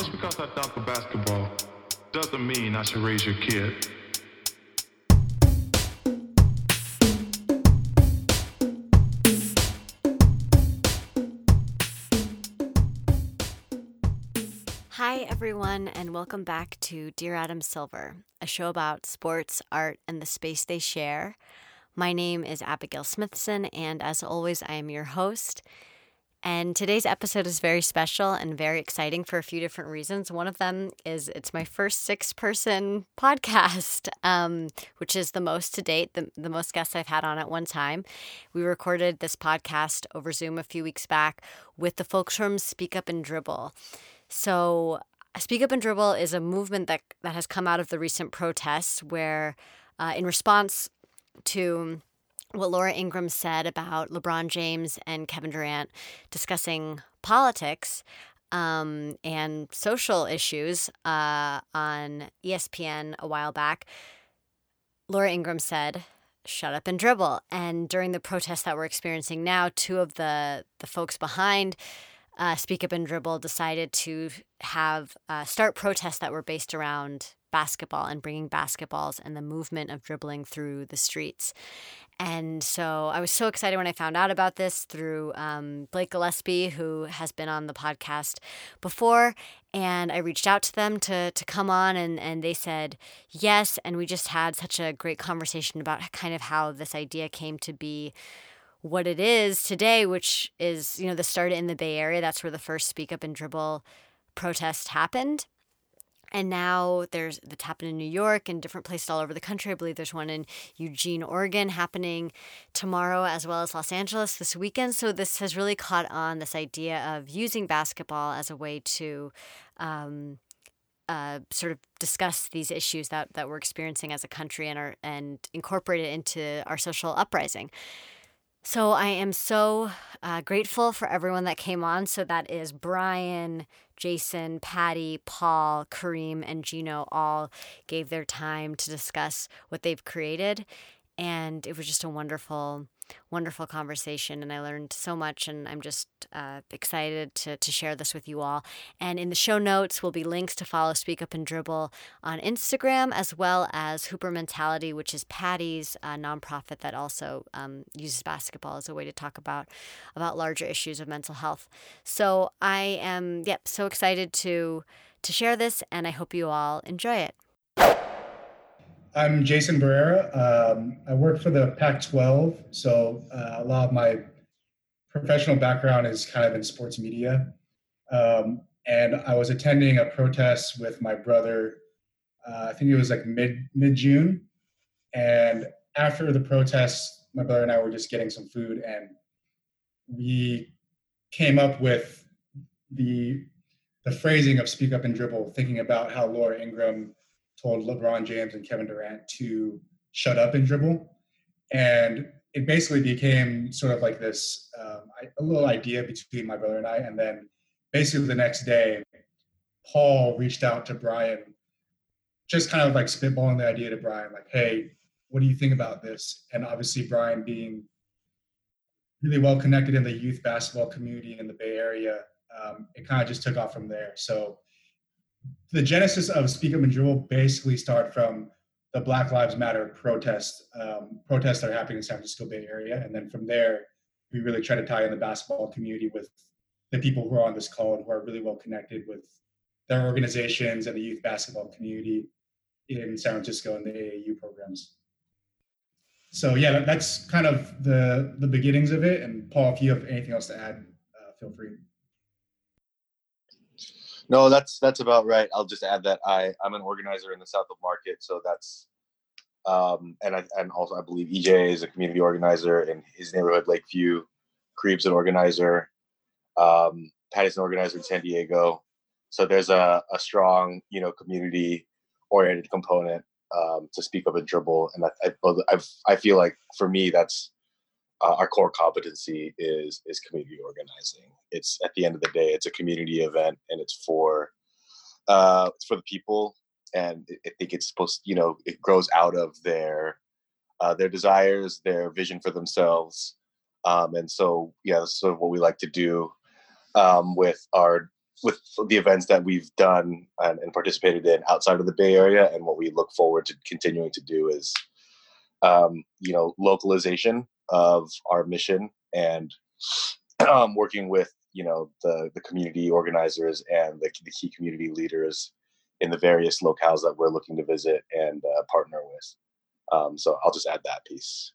Just because I dunk a basketball doesn't mean I should raise your kid. Hi, everyone, and welcome back to Dear Adam Silver, a show about sports, art, and the space they share. My name is Abigail Smithson, and as always, I am your host. And today's episode is very special and very exciting for a few different reasons. One of them is it's my first six person podcast, um, which is the most to date, the, the most guests I've had on at one time. We recorded this podcast over Zoom a few weeks back with the folks from Speak Up and Dribble. So, Speak Up and Dribble is a movement that, that has come out of the recent protests where, uh, in response to what Laura Ingraham said about LeBron James and Kevin Durant discussing politics um, and social issues uh, on ESPN a while back. Laura Ingraham said, "Shut up and dribble." And during the protests that we're experiencing now, two of the the folks behind uh, Speak Up and Dribble decided to have uh, start protests that were based around basketball and bringing basketballs and the movement of dribbling through the streets. And so I was so excited when I found out about this through um, Blake Gillespie, who has been on the podcast before. And I reached out to them to, to come on, and, and they said yes. And we just had such a great conversation about kind of how this idea came to be what it is today, which is, you know, the start in the Bay Area. That's where the first Speak Up and Dribble protest happened. And now there's that's happened in New York and different places all over the country. I believe there's one in Eugene, Oregon happening tomorrow, as well as Los Angeles this weekend. So this has really caught on this idea of using basketball as a way to um, uh, sort of discuss these issues that, that we're experiencing as a country and our, and incorporate it into our social uprising. So I am so uh, grateful for everyone that came on. So that is Brian, Jason, Patty, Paul, Kareem, and Gino all gave their time to discuss what they've created. And it was just a wonderful wonderful conversation and I learned so much and I'm just uh, excited to, to share this with you all. And in the show notes will be links to follow Speak Up and Dribble on Instagram as well as Hooper Mentality, which is Patty's uh, nonprofit that also um, uses basketball as a way to talk about about larger issues of mental health. So I am yep so excited to to share this and I hope you all enjoy it. I'm Jason Barrera. Um, I work for the Pac 12. So uh, a lot of my professional background is kind of in sports media. Um, and I was attending a protest with my brother, uh, I think it was like mid mid June. And after the protest, my brother and I were just getting some food and we came up with the the phrasing of speak up and dribble, thinking about how Laura Ingraham told LeBron James and Kevin Durant to shut up and dribble. And it basically became sort of like this um, a little idea between my brother and I. And then basically the next day, Paul reached out to Brian, just kind of like spitballing the idea to Brian, like, hey, what do you think about this? And obviously, Brian being really well connected in the youth basketball community in the Bay Area, um, it kind of just took off from there. So the genesis of Speak Up and Dribble basically started from the Black Lives Matter protest um, protests that are happening in San Francisco Bay Area, and then from there, we really try to tie in the basketball community with the people who are on this call and who are really well connected with their organizations and the youth basketball community in San Francisco and the AAU programs. So yeah, that's kind of the the beginnings of it. And Paul, if you have anything else to add, uh, feel free. No, that's that's about right. I'll just add that I I'm an organizer in the South of Market, so that's um, and I and also I believe EJ is a community organizer in his neighborhood, Lakeview. Kareem's an organizer. Um, Patty's an organizer in San Diego. So there's a, a strong, you know, community oriented component um, to speak up and dribble, and I, I I feel like for me that's uh, our core competency is is community organizing. It's at the end of the day, it's a community event, and it's for uh, it's for the people. And I think it's supposed, you know, it grows out of their uh, their desires, their vision for themselves, um, and so yeah, that's sort of what we like to do um, with our with the events that we've done and, and, participated in outside of the Bay Area, and what we look forward to continuing to do is, um, you know, localization of our mission and um, working with you know the the community organizers and the, the key community leaders in the various locales that we're looking to visit and uh, partner with. Um, so I'll just add that piece.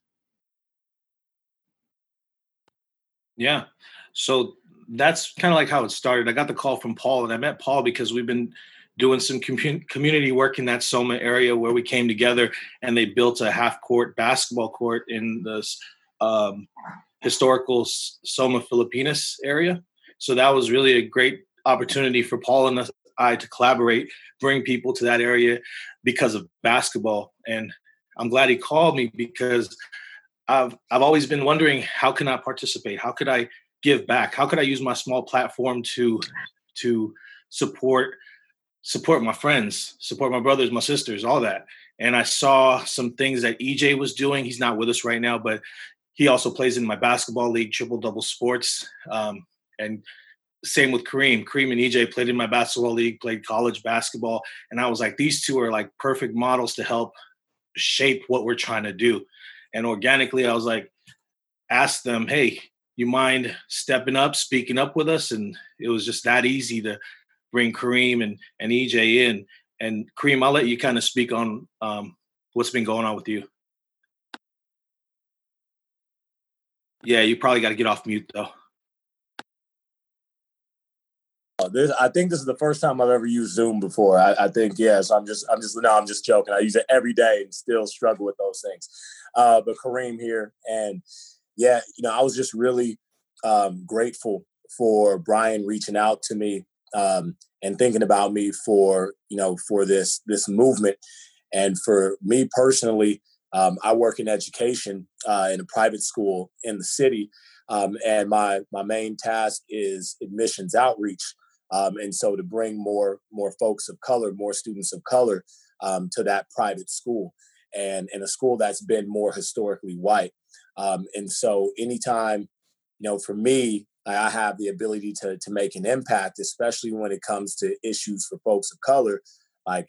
Yeah. So that's kind of like how it started. I got the call from Paul, and I met Paul because we've been doing some com- community work in that Soma area where we came together and they built a half court basketball court in this um, historical Soma Filipinas area. So that was really a great opportunity for Paul and I to collaborate, bring people to that area because of basketball. And I'm glad he called me because I've I've always been wondering how can I participate? How could I give back? How could I use my small platform to to support support my friends, support my brothers, my sisters, all that. And I saw some things that EJ was doing. He's not with us right now, but he also plays in my basketball league, Triple Double Sports. Um, and same with Kareem. Kareem and EJ played in my basketball league, played college basketball. And I was like, these two are like perfect models to help shape what we're trying to do. And organically, I was like, ask them, hey, you mind stepping up, speaking up with us? And it was just that easy to bring Kareem and, and EJ in. And Kareem, I'll let you kind of speak on um, what's been going on with you. Yeah, you probably got to get off mute though. Uh, this, I think this is the first time I've ever used Zoom before. I, I, think yes. I'm just, I'm just, no, I'm just joking. I use it every day and still struggle with those things. Uh, but Kareem here, and yeah, you know, I was just really um, grateful for Brian reaching out to me um, and thinking about me for, you know, for this this movement, and for me personally, um, I work in education uh, in a private school in the city, um, and my my main task is admissions outreach. Um, and so to bring more more folks of color, more students of color um, to that private school, and in a school that's been more historically white. Um, and so anytime, you know, for me, I have the ability to to make an impact, especially when it comes to issues for folks of color. Like,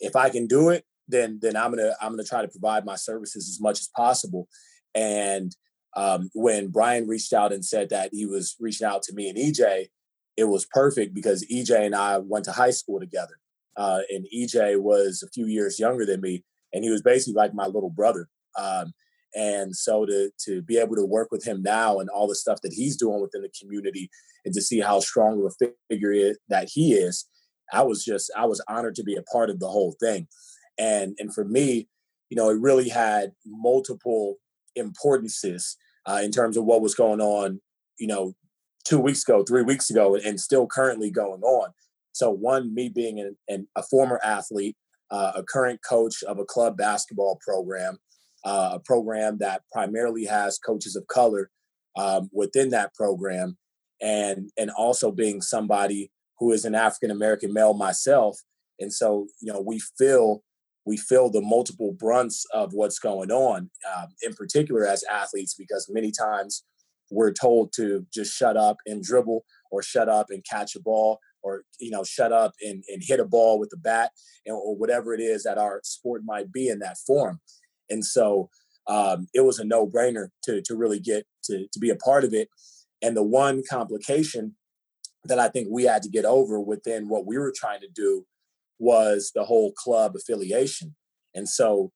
if I can do it, then then I'm gonna I'm gonna try to provide my services as much as possible. And um, when Brian reached out and said that he was reaching out to me and EJ, it was perfect because EJ and I went to high school together. Uh, and EJ was a few years younger than me, and he was basically like my little brother. Um, and so to to be able to work with him now and all the stuff that he's doing within the community, and to see how strong of a figure that he is, I was just I was honored to be a part of the whole thing. And and for me, you know, it really had multiple importances uh, in terms of what was going on, you know, two weeks ago, three weeks ago, and still currently going on. So, one, me being an, an, a former athlete, uh, a current coach of a club basketball program, uh, a program that primarily has coaches of color um, within that program, and and also being somebody who is an African American male myself, and so you know we feel we feel the multiple brunts of what's going on, um, in particular as athletes, because many times we're told to just shut up and dribble or shut up and catch a ball or you know shut up and, and hit a ball with a bat and, or whatever it is that our sport might be in that form. And so um, it was a no-brainer to, to really get to, to be a part of it. And the one complication that i think we had to get over within what we were trying to do was the whole club affiliation and so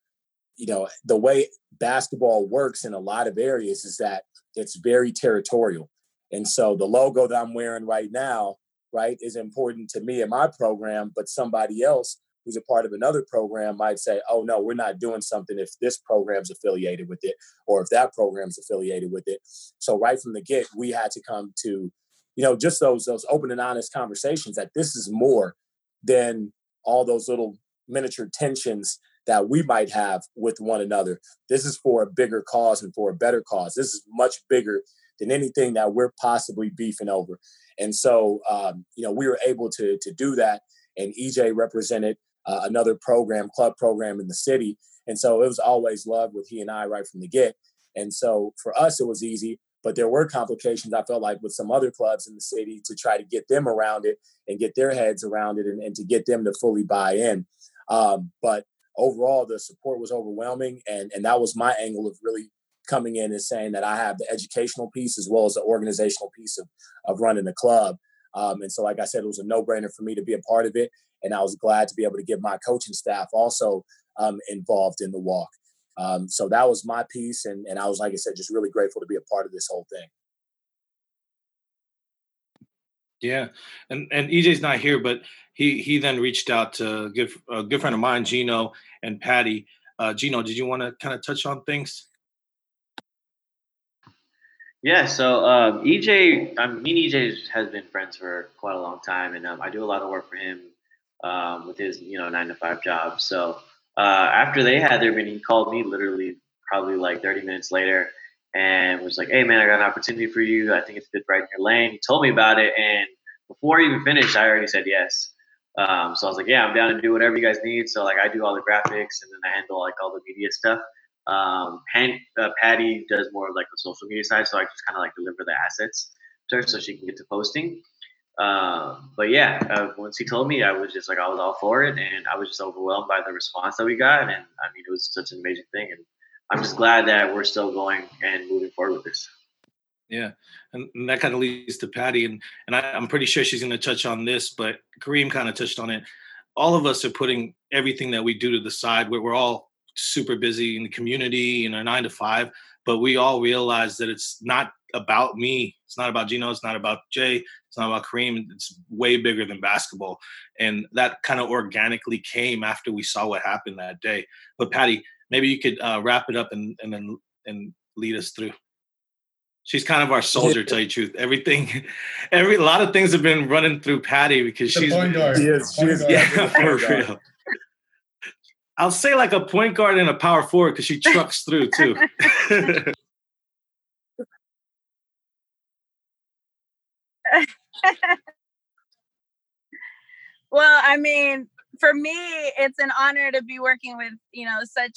you know the way basketball works in a lot of areas is that it's very territorial. And so the logo that I'm wearing right now, right, is important to me and my program, but somebody else who's a part of another program might say, oh, no, we're not doing something if this program's affiliated with it or if that program's affiliated with it. So right from the get, we had to come to, you know, just those those open and honest conversations that this is more than all those little miniature tensions that we might have with one another. This is for a bigger cause and for a better cause. This is much bigger than anything that we're possibly beefing over. And so, um, you know, we were able to to do that. And EJ represented uh, another program, club program in the city. And so it was always love with he and I right from the get. And so for us, it was easy. But there were complications, I felt like, with some other clubs in the city to try to get them around it and get their heads around it and, and to get them to fully buy in. Um, but overall, the support was overwhelming. And, and that was my angle of really coming in and saying that I have the educational piece as well as the organizational piece of, of running the club. Um, and so, like I said, it was a no brainer for me to be a part of it. And I was glad to be able to get my coaching staff also um, involved in the walk. Um, so that was my piece, and and I was like I said, just really grateful to be a part of this whole thing. Yeah, and and EJ's not here, but he he then reached out to good a good friend of mine, Gino and Patty. Uh, Gino, did you want to kind of touch on things? Yeah, so um, EJ, I mean, EJ has been friends for quite a long time, and um, I do a lot of work for him um, with his, you know, nine to five job. So uh, after they had their meeting, he called me literally probably like 30 minutes later and was like, "Hey man, I got an opportunity for you. I think it's a good right in your lane." He told me about it, and before he even finished, I already said yes. Um, so I was like, "Yeah, I'm down to do whatever you guys need." So like, I do all the graphics, and then I handle like all the media stuff. Um, Hank, uh, Patty does more of like the social media side, so I just kind of like deliver the assets to her so she can get to posting. Um, but yeah, uh, once he told me, I was just like, I was all for it, and I was just overwhelmed by the response that we got, and I mean, it was such an amazing thing, and I'm just glad that we're still going and moving forward with this. Yeah, and, and that kind of leads to Patty, and and I, am pretty sure she's going to touch on this, but Kareem kind of touched on it. All of us are putting everything that we do to the side. Where we're all super busy in the community in our nine to five, but we all realize that it's not about me. It's not about Gino. It's not about Jay. It's not about Kareem. It's way bigger than basketball. And that kind of organically came after we saw what happened that day. But Patty, maybe you could uh, wrap it up and, and then and lead us through. She's kind of our soldier, tell you truth. Everything, every a lot of things have been running through Patty because the she's point guard. She is, she's, yeah, for real. I'll say like a point guard and a power forward because she trucks through too. well, I mean, for me, it's an honor to be working with, you know, such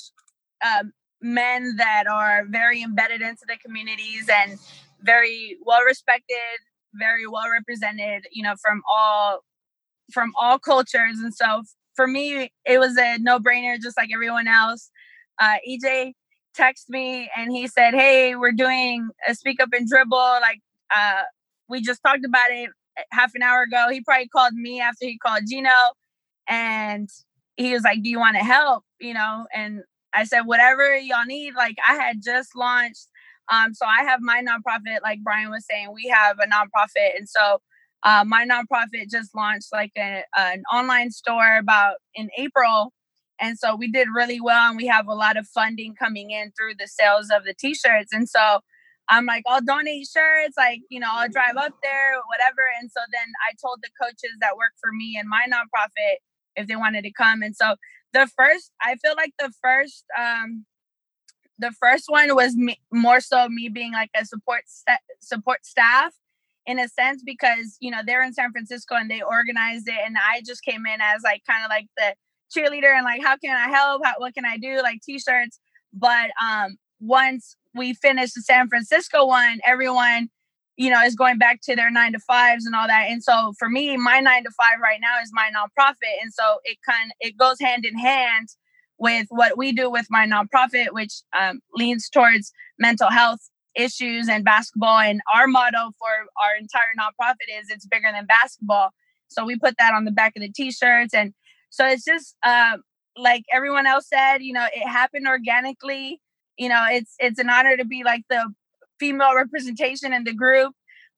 um, men that are very embedded into the communities and very well respected, very well represented, you know, from all from all cultures. And so for me, it was a no brainer, just like everyone else. Uh, EJ texted me and he said, "Hey, we're doing a speak up and dribble. Like, uh, we just talked about it half an hour ago. He probably called me after he called Gino, and he was like, "Do you want to help?" You know, and I said, "Whatever y'all need." Like I had just launched, um, so I have my nonprofit. Like Brian was saying, we have a nonprofit, and so uh, my nonprofit just launched like a, an online store about in April. And so we did really well, and we have a lot of funding coming in through the sales of the t-shirts. And so I'm like, I'll donate shirts, like, you know, I'll drive up there, whatever. And so then I told the coaches that work for me and my nonprofit if they wanted to come. And so the first, I feel like the first, um, the first one was me, more so me being like a support st- support staff in a sense because you know they're in San Francisco and they organized it and I just came in as like kind of like the cheerleader and like how can I help how, what can I do like t-shirts but um once we finished the San Francisco one, everyone, you know, is going back to their nine to fives and all that. And so for me, my nine to five right now is my nonprofit. And so it kind it goes hand in hand with what we do with my nonprofit, which um, leans towards mental health issues and basketball. And our motto for our entire nonprofit is it's bigger than basketball. So we put that on the back of the t-shirts. And so it's just uh, like everyone else said, you know, it happened organically you know it's it's an honor to be like the female representation in the group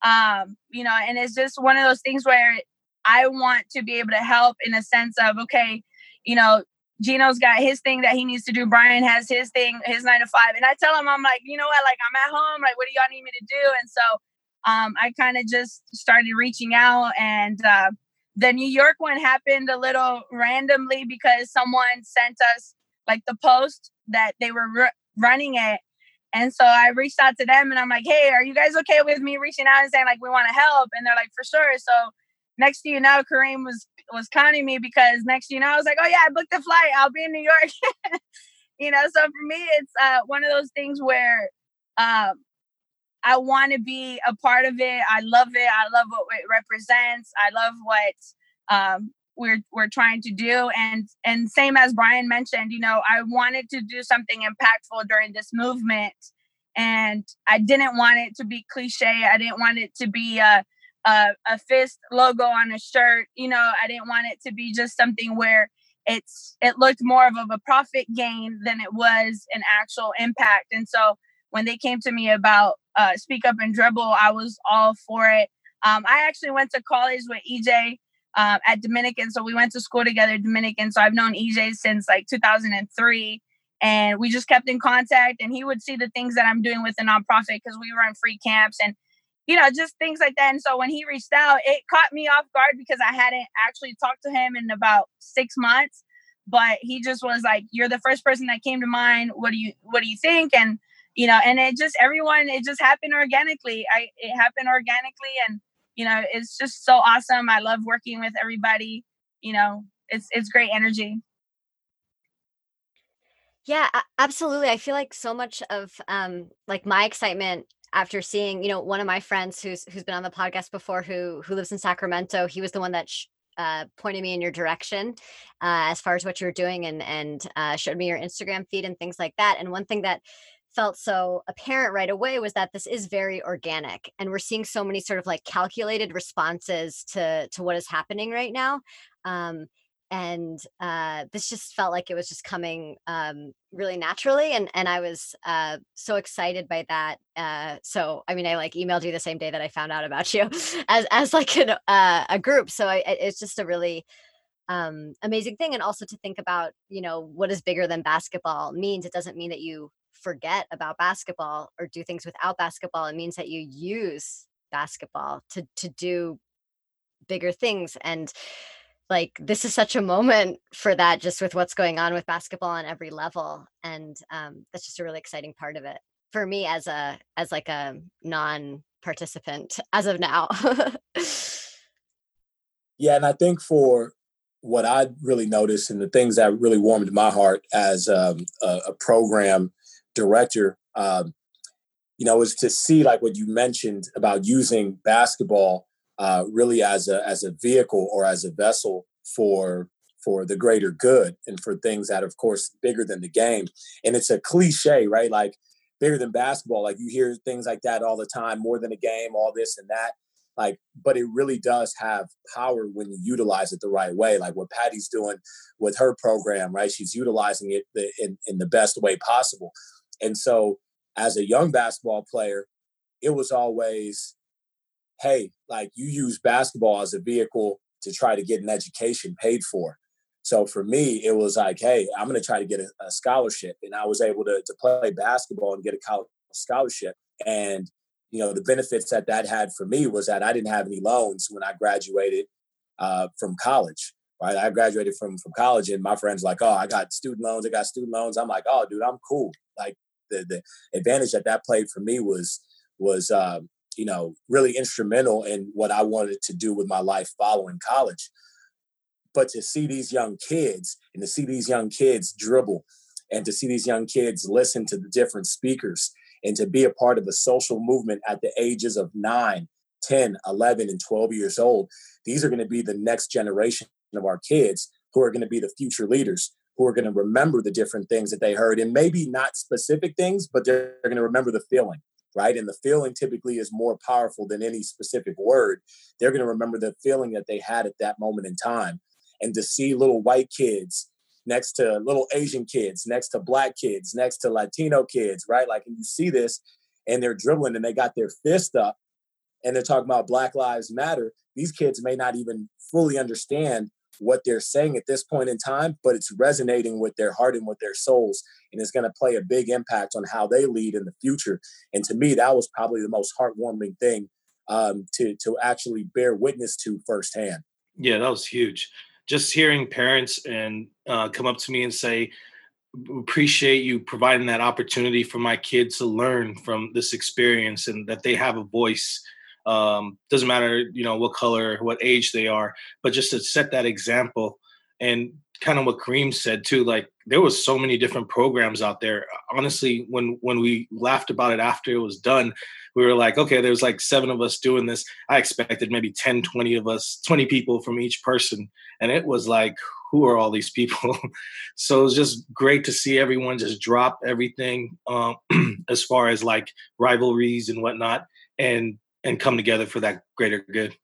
um you know and it's just one of those things where i want to be able to help in a sense of okay you know Gino's got his thing that he needs to do. Brian has his thing, his nine to five. And I tell him, I'm like, you know what? Like, I'm at home. Like, what do y'all need me to do? And so um, I kind of just started reaching out. And uh, the New York one happened a little randomly because someone sent us like the post that they were re- running it. And so I reached out to them and I'm like, hey, are you guys okay with me reaching out and saying like we want to help? And they're like, for sure. So next you know, Kareem was was counting me because next you know, I was like, oh yeah, I booked the flight. I'll be in New York. you know, so for me, it's uh, one of those things where um, I want to be a part of it. I love it. I love what it represents. I love what um, we're we're trying to do. And and same as Brian mentioned, you know, I wanted to do something impactful during this movement, and I didn't want it to be cliche. I didn't want it to be a a, a fist logo on a shirt. You know, I didn't want it to be just something where it's it looked more of a profit gain than it was an actual impact. And so when they came to me about uh, Speak Up and Dribble, I was all for it. Um, I actually went to college with EJ uh, at Dominican. So we went to school together, Dominican. So I've known EJ since like 2003. And we just kept in contact. And he would see the things that I'm doing with the nonprofit because we run free camps and, you know, just things like that. And so when he reached out, it caught me off guard because I hadn't actually talked to him in about six months. But he just was like, "You're the first person that came to mind. What do you What do you think?" And you know, and it just everyone, it just happened organically. I it happened organically, and you know, it's just so awesome. I love working with everybody. You know, it's it's great energy. Yeah, absolutely. I feel like so much of um like my excitement after seeing, you know, one of my friends who's who's been on the podcast before who who lives in Sacramento, he was the one that sh- uh, pointed me in your direction uh, as far as what you're doing and and uh, showed me your Instagram feed and things like that. And one thing that felt so apparent right away was that this is very organic and we're seeing so many sort of like calculated responses to to what is happening right now um, and uh, this just felt like it was just coming um, really naturally and and i was uh, so excited by that uh, so i mean i like emailed you the same day that i found out about you as as like an, uh, a group so I, it's just a really um, amazing thing and also to think about you know what is bigger than basketball means it doesn't mean that you forget about basketball or do things without basketball it means that you use basketball to to do bigger things and like this is such a moment for that just with what's going on with basketball on every level and um, that's just a really exciting part of it for me as a as like a non participant as of now. Yeah and i think for what i really noticed and the things that really warmed my heart as um, a, a program director, um, you know, is to see like what you mentioned about using basketball uh, really as a as a vehicle or as a vessel for for the greater good and for things that, of course, bigger than the game. And it's a cliche, right? Like bigger than basketball. Like you hear things like that all the time, more than a game, all this and that. Like, but it really does have power when you utilize it the right way. Like what Patty's doing with her program, right? She's utilizing it in, in the best way possible. And so as a young basketball player, it was always, hey, like you use basketball as a vehicle to try to get an education paid for. So for me, it was like, hey, I'm going to try to get a, a, scholarship. And I was able to, to play basketball and get a college scholarship. And, you know, the benefits that that had for me was that I didn't have any loans when I graduated uh, from college. Right, I graduated from from college, and my friends like, oh, I got student loans. I got student loans. I'm like, oh, dude, I'm cool. The the advantage that that played for me was was um, you know really instrumental in what I wanted to do with my life following college. But to see these young kids and to see these young kids dribble and to see these young kids listen to the different speakers and to be a part of a social movement at the ages of 9 10 11 and 12 years old these are going to be the next generation of our kids who are going to be the future leaders who are going to remember the different things that they heard and maybe not specific things, but they're, going to remember the feeling, right? And the feeling typically is more powerful than any specific word. They're going to remember the feeling that they had at that moment in time. And to see little white kids next to little Asian kids, next to black kids, next to Latino kids, right? Like, and you see this and they're dribbling and they got their fist up and they're talking about Black Lives Matter. These kids may not even fully understand what they're saying at this point in time, but it's resonating with their heart and with their souls. And it's going to play a big impact on how they lead in the future. And to me, that was probably the most heartwarming thing um, to, to actually bear witness to firsthand. Yeah, that was huge. Just hearing parents and uh, come up to me and say, appreciate you providing that opportunity for my kids to learn from this experience and that they have a voice um, doesn't matter you know what color what age they are but just to set that example and kind of what kareem said too like there was so many different programs out there. Honestly, when when we laughed about it after it was done, we were like, okay, there's like seven of us doing this. I expected maybe 10, 20 of us, 20 people from each person. And it was like, who are all these people? so it was just great to see everyone just drop everything um, as far as like rivalries and whatnot and and come together for that greater good.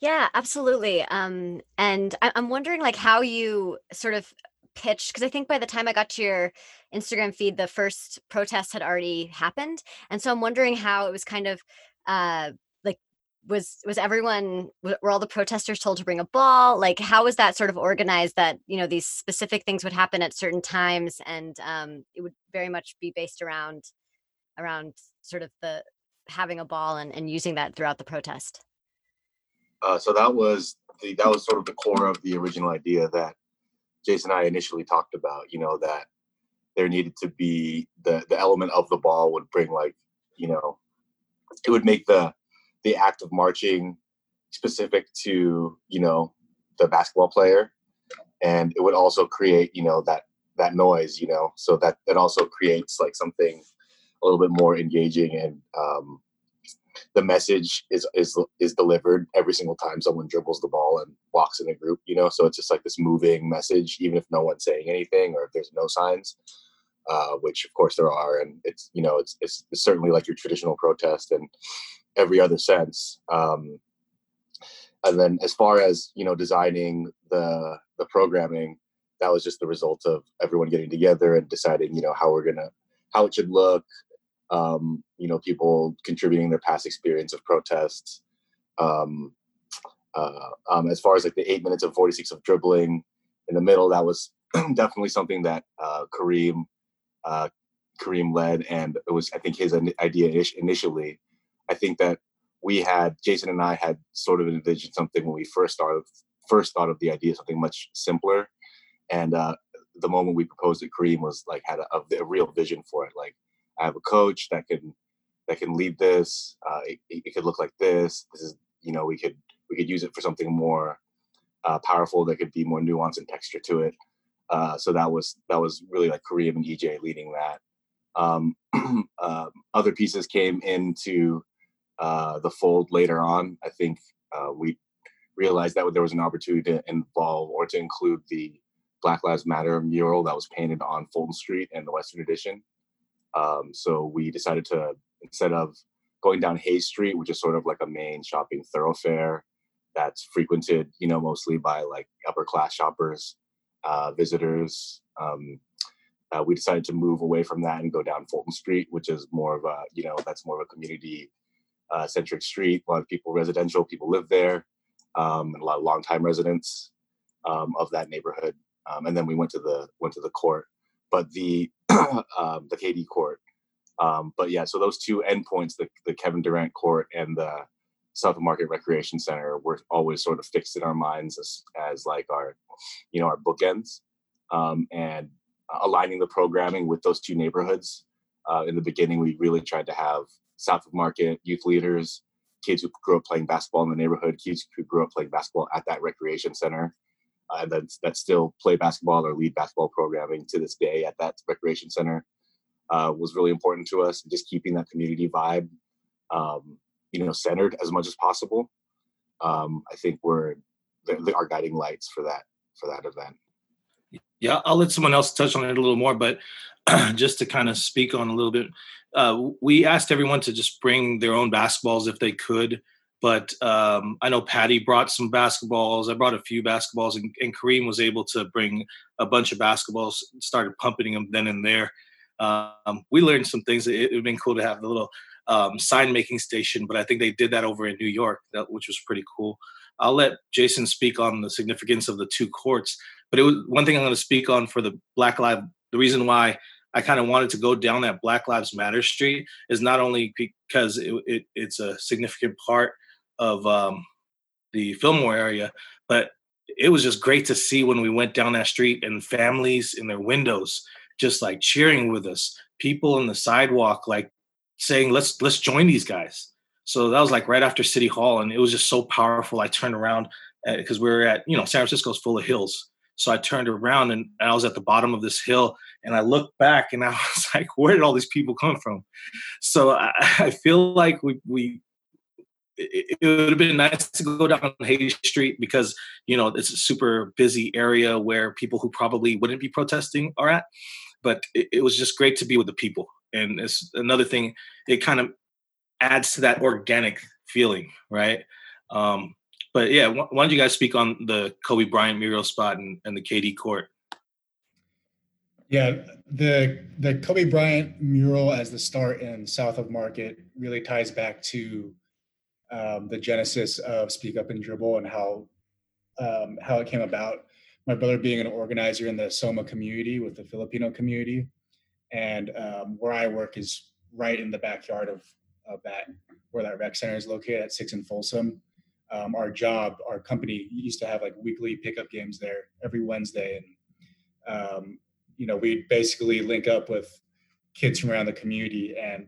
Yeah, absolutely. Um, and I- I'm wondering like how you sort of pitched because I think by the time I got to your Instagram feed, the first protest had already happened, and so I'm wondering how it was kind of uh, like was was everyone were all the protesters told to bring a ball? Like how was that sort of organized that you know these specific things would happen at certain times, and um, it would very much be based around around sort of the having a ball and, and using that throughout the protest. Uh, so that was the that was sort of the core of the original idea that Jason and I initially talked about. You know that there needed to be the the element of the ball would bring like you know it would make the the act of marching specific to you know the basketball player and it would also create you know that that noise you know so that that also creates like something a little bit more engaging and um, the message is is is delivered every single time someone dribbles the ball and walks in a group you know? So it's just like this moving message even if no one's saying anything or if there's no signs uh, which of course there are and it's you know it's, it's, it's certainly like your traditional protest and every other sense um, and then as far as you know designing the the programming that was just the result of everyone getting together and deciding you know how we're gonna how it should look um, you know, people contributing their past experience of protests. Um, uh, um, as far as like the eight minutes of 46 of dribbling in the middle, that was definitely something that uh, Kareem uh, Kareem led, and it was I think his idea initially. I think that we had Jason and I had sort of envisioned something when we first started first thought of the idea something much simpler, and uh, the moment we proposed it, Kareem was like had a, a, real vision for it, like I have a coach that can that can lead this. Uh, it, it, could look like this. This is you know we could we could use it for something more uh, powerful that could be more nuance and texture to it. Uh, so that was that was really like Kareem and EJ leading that. Um, um, other pieces came into uh, the fold later on. I think uh, we realized that there was an opportunity to involve or to include the Black Lives Matter mural that was painted on Fulton Street in the Western Addition. Um, so we decided to instead of going down Hayes Street, which is sort of like a main shopping thoroughfare that's frequented, you know, mostly by like upper class shoppers, uh, visitors. Um, uh, we decided to move away from that and go down Fulton Street, which is more of a, you know, that's more of a community uh, centric street. A lot of people, residential people live there, um, and a lot of longtime residents um, of that neighborhood. Um, and then we went to the went to the court but the um, the KD court. Um, but yeah, so those two endpoints, the, the Kevin Durant court and the South Market Recreation Center, were always sort of fixed in our minds as, as like our, you know, our bookends, um, and aligning the programming with those two neighborhoods. Uh, in the beginning, we really tried to have South of Market youth leaders, kids who grew up playing basketball in the neighborhood, kids who grew up playing basketball at that recreation center, uh, that, that still play basketball or lead basketball programming to this day at that recreation center uh, was really important to us. Just keeping that community vibe, um, you know, centered as much as possible. Um, I think we're our guiding lights for that for that event. Yeah, I'll let someone else touch on it a little more, but just to kind of speak on a little bit, uh, we asked everyone to just bring their own basketballs if they could. But um, I know Patty brought some basketballs. I brought a few basketballs, and, and Kareem was able to bring a bunch of basketballs. Started pumping them then and there. Um, we learned some things. It would have been cool to have the little um, sign making station, but I think they did that over in New York, that, which was pretty cool. I'll let Jason speak on the significance of the two courts. But it was one thing I'm going to speak on for the Black Lives. The reason why I kind of wanted to go down that Black Lives Matter street is not only because it, it, it's a significant part of um, the Fillmore area, but it was just great to see when we went down that street and families in their windows just like cheering with us, people in the sidewalk like saying, "Let's let's join these guys." So that was like right after City Hall, and it was just so powerful. I turned around because uh, we were at you know San Francisco's full of hills, So I turned around and I was at the bottom of this hill and I looked back and I was like, where did all these people come from? So I, I feel like we, we it, it would have been nice to go down Hay Street because you know it's a super busy area where people who probably wouldn't be protesting are at. But it, it was just great to be with the people, and it's another thing. It kind of adds to that organic feeling, right? Um, but yeah, why, why don't you guys speak on the Kobe Bryant mural spot and, and the KD court? Yeah, the the Kobe Bryant mural as the start in South of Market really ties back to um, the genesis of Speak Up and Dribble and how um, how it came about. My brother being an organizer in the Soma community with the Filipino community, and um, where I work is right in the backyard of, of that where that rec center is located at Six and Folsom um, our job, our company used to have like weekly pickup games there every Wednesday, and um, you know we basically link up with kids from around the community, and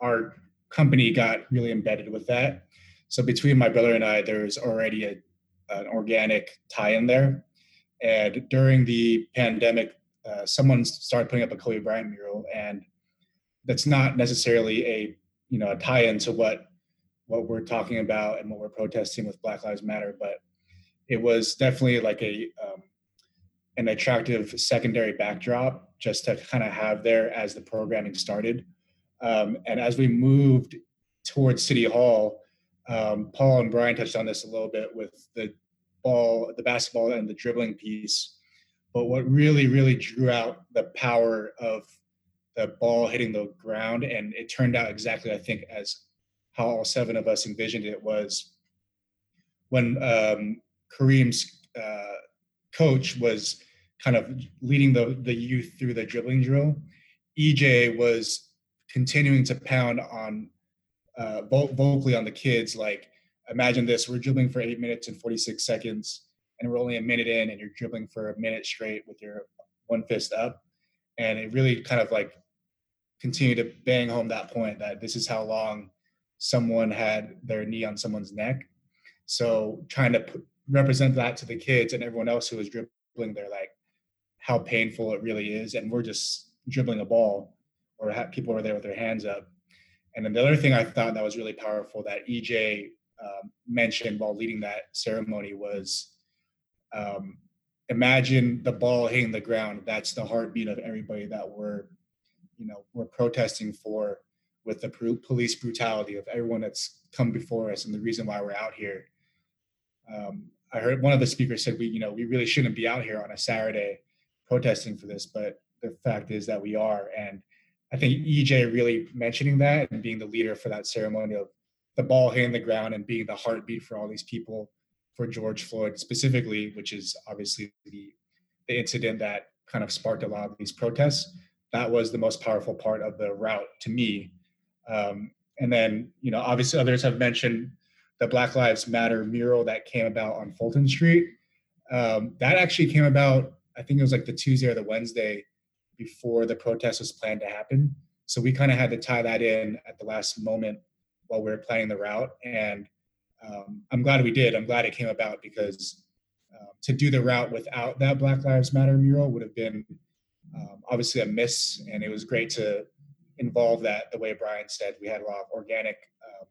our company got really embedded with that. So between my brother and I, there's already a, an organic tie-in there, and during the pandemic, uh, someone started putting up a Kobe Bryant mural, and that's not necessarily a you know a tie-in to what what we're talking about and what we're protesting with Black Lives Matter, but it was definitely like a um, an attractive secondary backdrop just to kind of have there as the programming started. Um, and as we moved towards City Hall, um, Paul and Brian touched on this a little bit with the ball, the basketball, and the dribbling piece. But what really, really drew out the power of the ball hitting the ground, and it turned out exactly, I think, as how all seven of us envisioned it was when um, Kareem's uh, coach was kind of leading the, the youth through the dribbling drill. EJ was continuing to pound on uh, vocally on the kids, like, imagine this, we're dribbling for eight minutes and 46 seconds, and we're only a minute in, and you're dribbling for a minute straight with your one fist up. And it really kind of like continued to bang home that point that this is how long someone had their knee on someone's neck. So trying to represent that to the kids and everyone else who was dribbling, they're like, how painful it really is. And we're just dribbling a ball or ha- people were there with their hands up. And then the other thing I thought that was really powerful that EJ um, mentioned while leading that ceremony was um, imagine the ball hitting the ground. That's the heartbeat of everybody that we're, you know, we're protesting for with the police brutality of everyone that's come before us and the reason why we're out here. Um, I heard one of the speakers said we, you know, we really shouldn't be out here on a Saturday protesting for this, but the fact is that we are. And I think EJ really mentioning that and being the leader for that ceremony of the ball hitting the ground and being the heartbeat for all these people for George Floyd specifically, which is obviously the, the incident that kind of sparked a lot of these protests. That was the most powerful part of the route to me um, and then, you know, obviously others have mentioned the Black Lives Matter mural that came about on Fulton Street. Um, that actually came about, I think it was like the Tuesday or the Wednesday before the protest was planned to happen. So we kind of had to tie that in at the last moment while we were planning the route. And um, I'm glad we did. I'm glad it came about because uh, to do the route without that Black Lives Matter mural would have been um, obviously a miss. And it was great to involve that the way Brian said. We had a lot of organic um,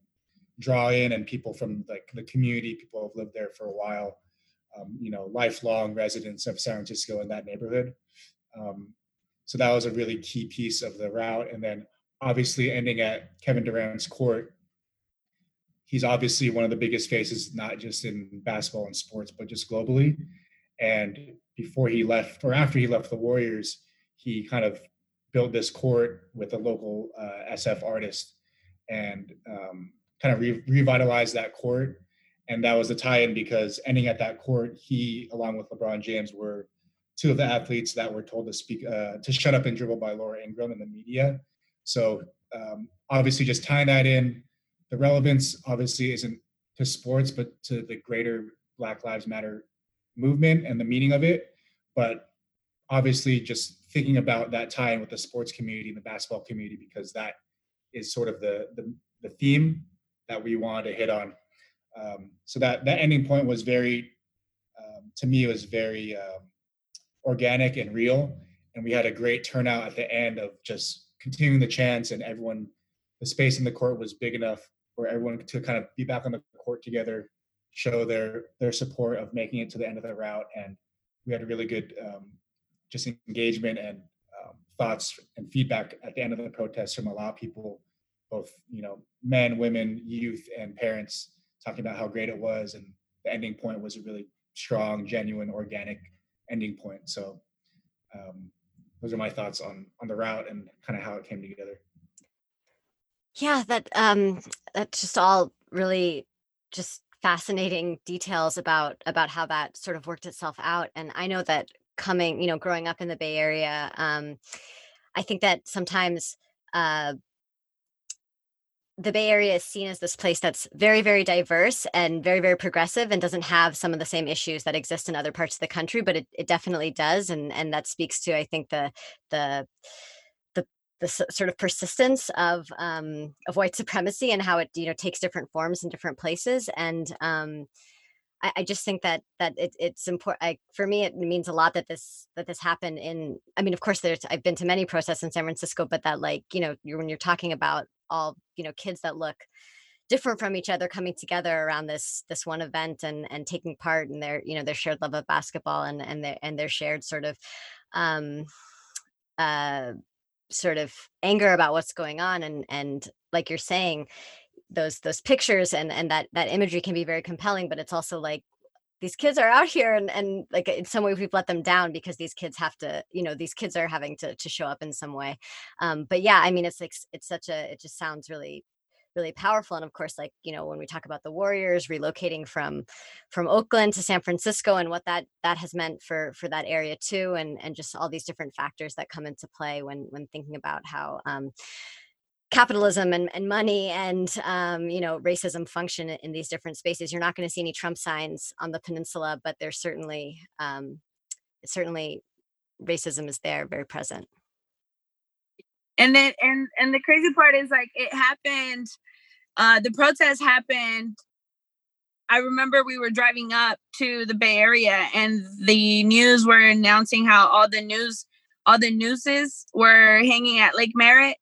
draw in and people from like the community, people who have lived there for a while, um, you know, lifelong residents of San Francisco in that neighborhood. Um, so that was a really key piece of the route. And then obviously ending at Kevin Durant's court. He's obviously one of the biggest faces, not just in basketball and sports, but just globally. And before he left, or after he left the Warriors, he kind of built this court with a local uh, SF artist and um, kind of re- revitalize that court. And that was the tie-in because ending at that court, he, along with LeBron James, were two of the athletes that were told to speak uh, to shut up and dribble by Laura Ingraham in the media. So um, obviously, just tying that in, the relevance obviously isn't to sports, but to the greater Black Lives Matter movement and the meaning of it. But obviously, just thinking about that tie in with the sports community and the basketball community because that is sort of the the, the theme that we wanted to hit on. Um, so that that ending point was very, um, to me, it was very um, organic and real. And we had a great turnout at the end of just continuing the chants and everyone, the space in the court was big enough for everyone to kind of be back on the court together, show their their support of making it to the end of the route. And we had a really good um, just engagement and um, thoughts and feedback at the end of the protest from a lot of people, both you know men, women, youth, and parents, talking about how great it was and the ending point was a really strong, genuine, organic ending point. So um, those are my thoughts on on the route and kind of how it came together. Yeah, that um that's just all really just fascinating details about about how that sort of worked itself out. And I know that coming, you know, growing up in the Bay Area, um, I think that sometimes uh the Bay Area is seen as this place that's very, very diverse and very, very progressive and doesn't have some of the same issues that exist in other parts of the country, but it, it definitely does. And and that speaks to, I think, the the the the sort of persistence of um, of white supremacy and how it you know takes different forms in different places. And um, I, I just think that that it, it's important for me. It means a lot that this that this happened in. I mean, of course, there's I've been to many protests in San Francisco, but that like you know you're, when you're talking about all you know kids that look different from each other coming together around this this one event and and taking part in their you know their shared love of basketball and and their and their shared sort of um uh sort of anger about what's going on and and like you're saying those those pictures and and that that imagery can be very compelling but it's also like these kids are out here and, and like in some way we've let them down because these kids have to you know these kids are having to, to show up in some way. Um, but yeah i mean it's like it's such a it just sounds really really powerful. And of course like you know when we talk about the warriors relocating from from oakland to san francisco and what that that has meant for for that area too and and just all these different factors that come into play when when thinking about how um, capitalism and, and money and um, you know racism function in these different spaces you're not going to see any trump signs on the peninsula but there's certainly um, certainly racism is there very present. And then and and the crazy part is like it happened uh the protest happened. I remember we were driving up to the bay area and the news were announcing how all the news all the newses were hanging at lake merritt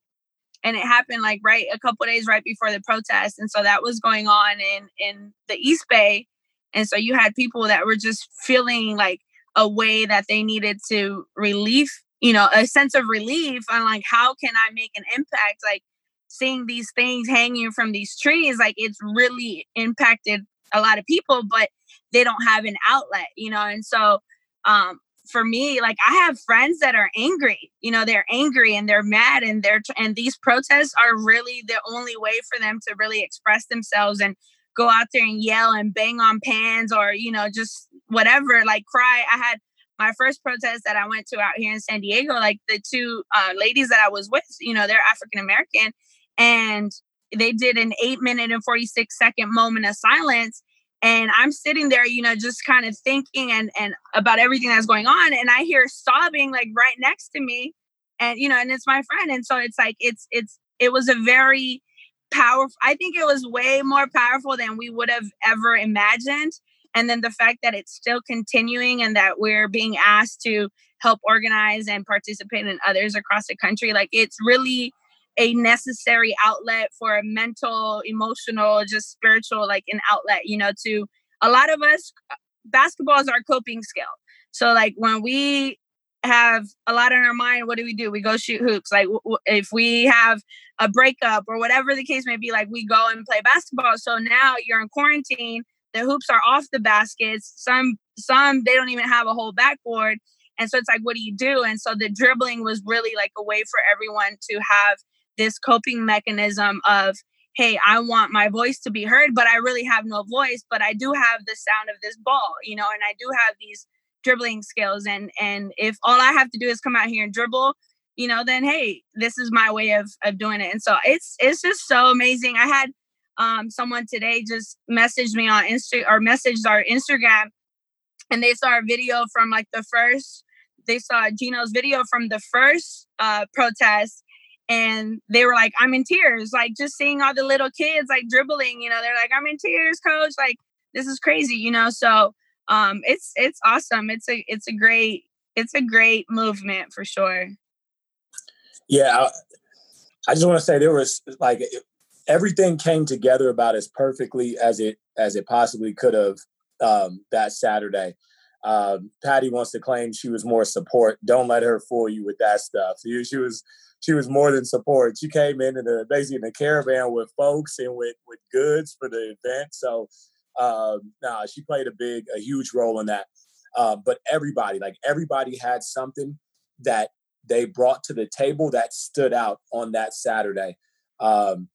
and it happened like right a couple days right before the protest and so that was going on in in the east bay and so you had people that were just feeling like a way that they needed to relief you know a sense of relief on like how can i make an impact? Like seeing these things hanging from these trees like it's really impacted a lot of people but they don't have an outlet you know and so um for me like i have friends that are angry you know they're angry and they're mad and they're and these protests are really the only way for them to really express themselves and go out there and yell and bang on pans or you know just whatever like cry. I had my first protest that i went to out here in san diego like the two uh, ladies that i was with you know they're african american and they did an eight minute and 46 second moment of silence and i'm sitting there you know just kind of thinking and and about everything that's going on and i hear sobbing like right next to me and you know and it's my friend and so it's like it's it's it was a very powerful i think it was way more powerful than we would have ever imagined and then the fact that it's still continuing and that we're being asked to help organize and participate in others across the country like it's really a necessary outlet for a mental, emotional, just spiritual, like an outlet, you know, to a lot of us, uh, basketball is our coping skill. So, like, when we have a lot on our mind, what do we do? We go shoot hoops. Like, w- if we have a breakup or whatever the case may be, like, we go and play basketball. So now you're in quarantine, the hoops are off the baskets. Some, some, they don't even have a whole backboard. And so it's like, what do you do? And so the dribbling was really like a way for everyone to have this coping mechanism of hey i want my voice to be heard but i really have no voice but i do have the sound of this ball you know and i do have these dribbling skills and and if all i have to do is come out here and dribble you know then hey this is my way of of doing it. And so it's it's just so amazing. I had um someone today just messaged me on insta or messaged our instagram and they saw a video from like the first they saw gino's video from the first uh protest and they were like i'm in tears like just seeing all the little kids like dribbling you know they're like i'm in tears coach like this is crazy you know so um it's it's awesome it's a it's a great it's a great movement for sure. Yeah, I, I just want to say there was like everything came together about as perfectly as it as it possibly could have um, that Saturday. Um, Patty wants to claim she was more support. Don't let her fool you with that stuff. She, she was she was more than support. She came in in basically in a caravan with folks and with with goods for the event. So um, nah, she played a big, a huge role in that. Uh, but everybody, like everybody, had something that they brought to the table that stood out on that Saturday. Um,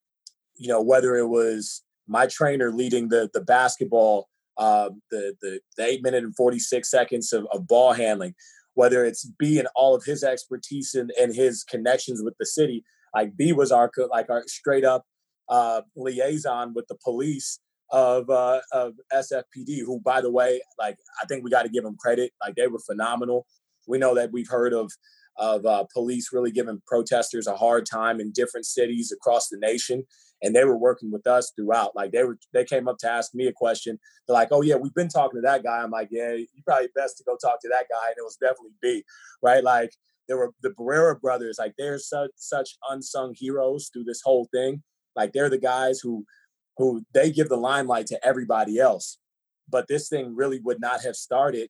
you know, whether it was my trainer leading the the basketball, uh, the, the, the eight minute and forty six seconds of, of, ball handling, whether it's B and all of his expertise and, and his connections with the city. Like B was our like our straight up uh, liaison with the police of uh, of SFPD, who by the way, like I think we got to give them credit. Like they were phenomenal. We know that we've heard of of uh, police really giving protesters a hard time in different cities across the nation. And they were working with us throughout. Like they were they came up to ask me a question. They're like oh yeah we've been talking to that guy. I'm like yeah you probably best to go talk to that guy. And it was definitely b right? Like there were the Barrera brothers like they're such such unsung heroes through this whole thing. Like they're the guys who who they give the limelight to everybody else. But this thing really would not have started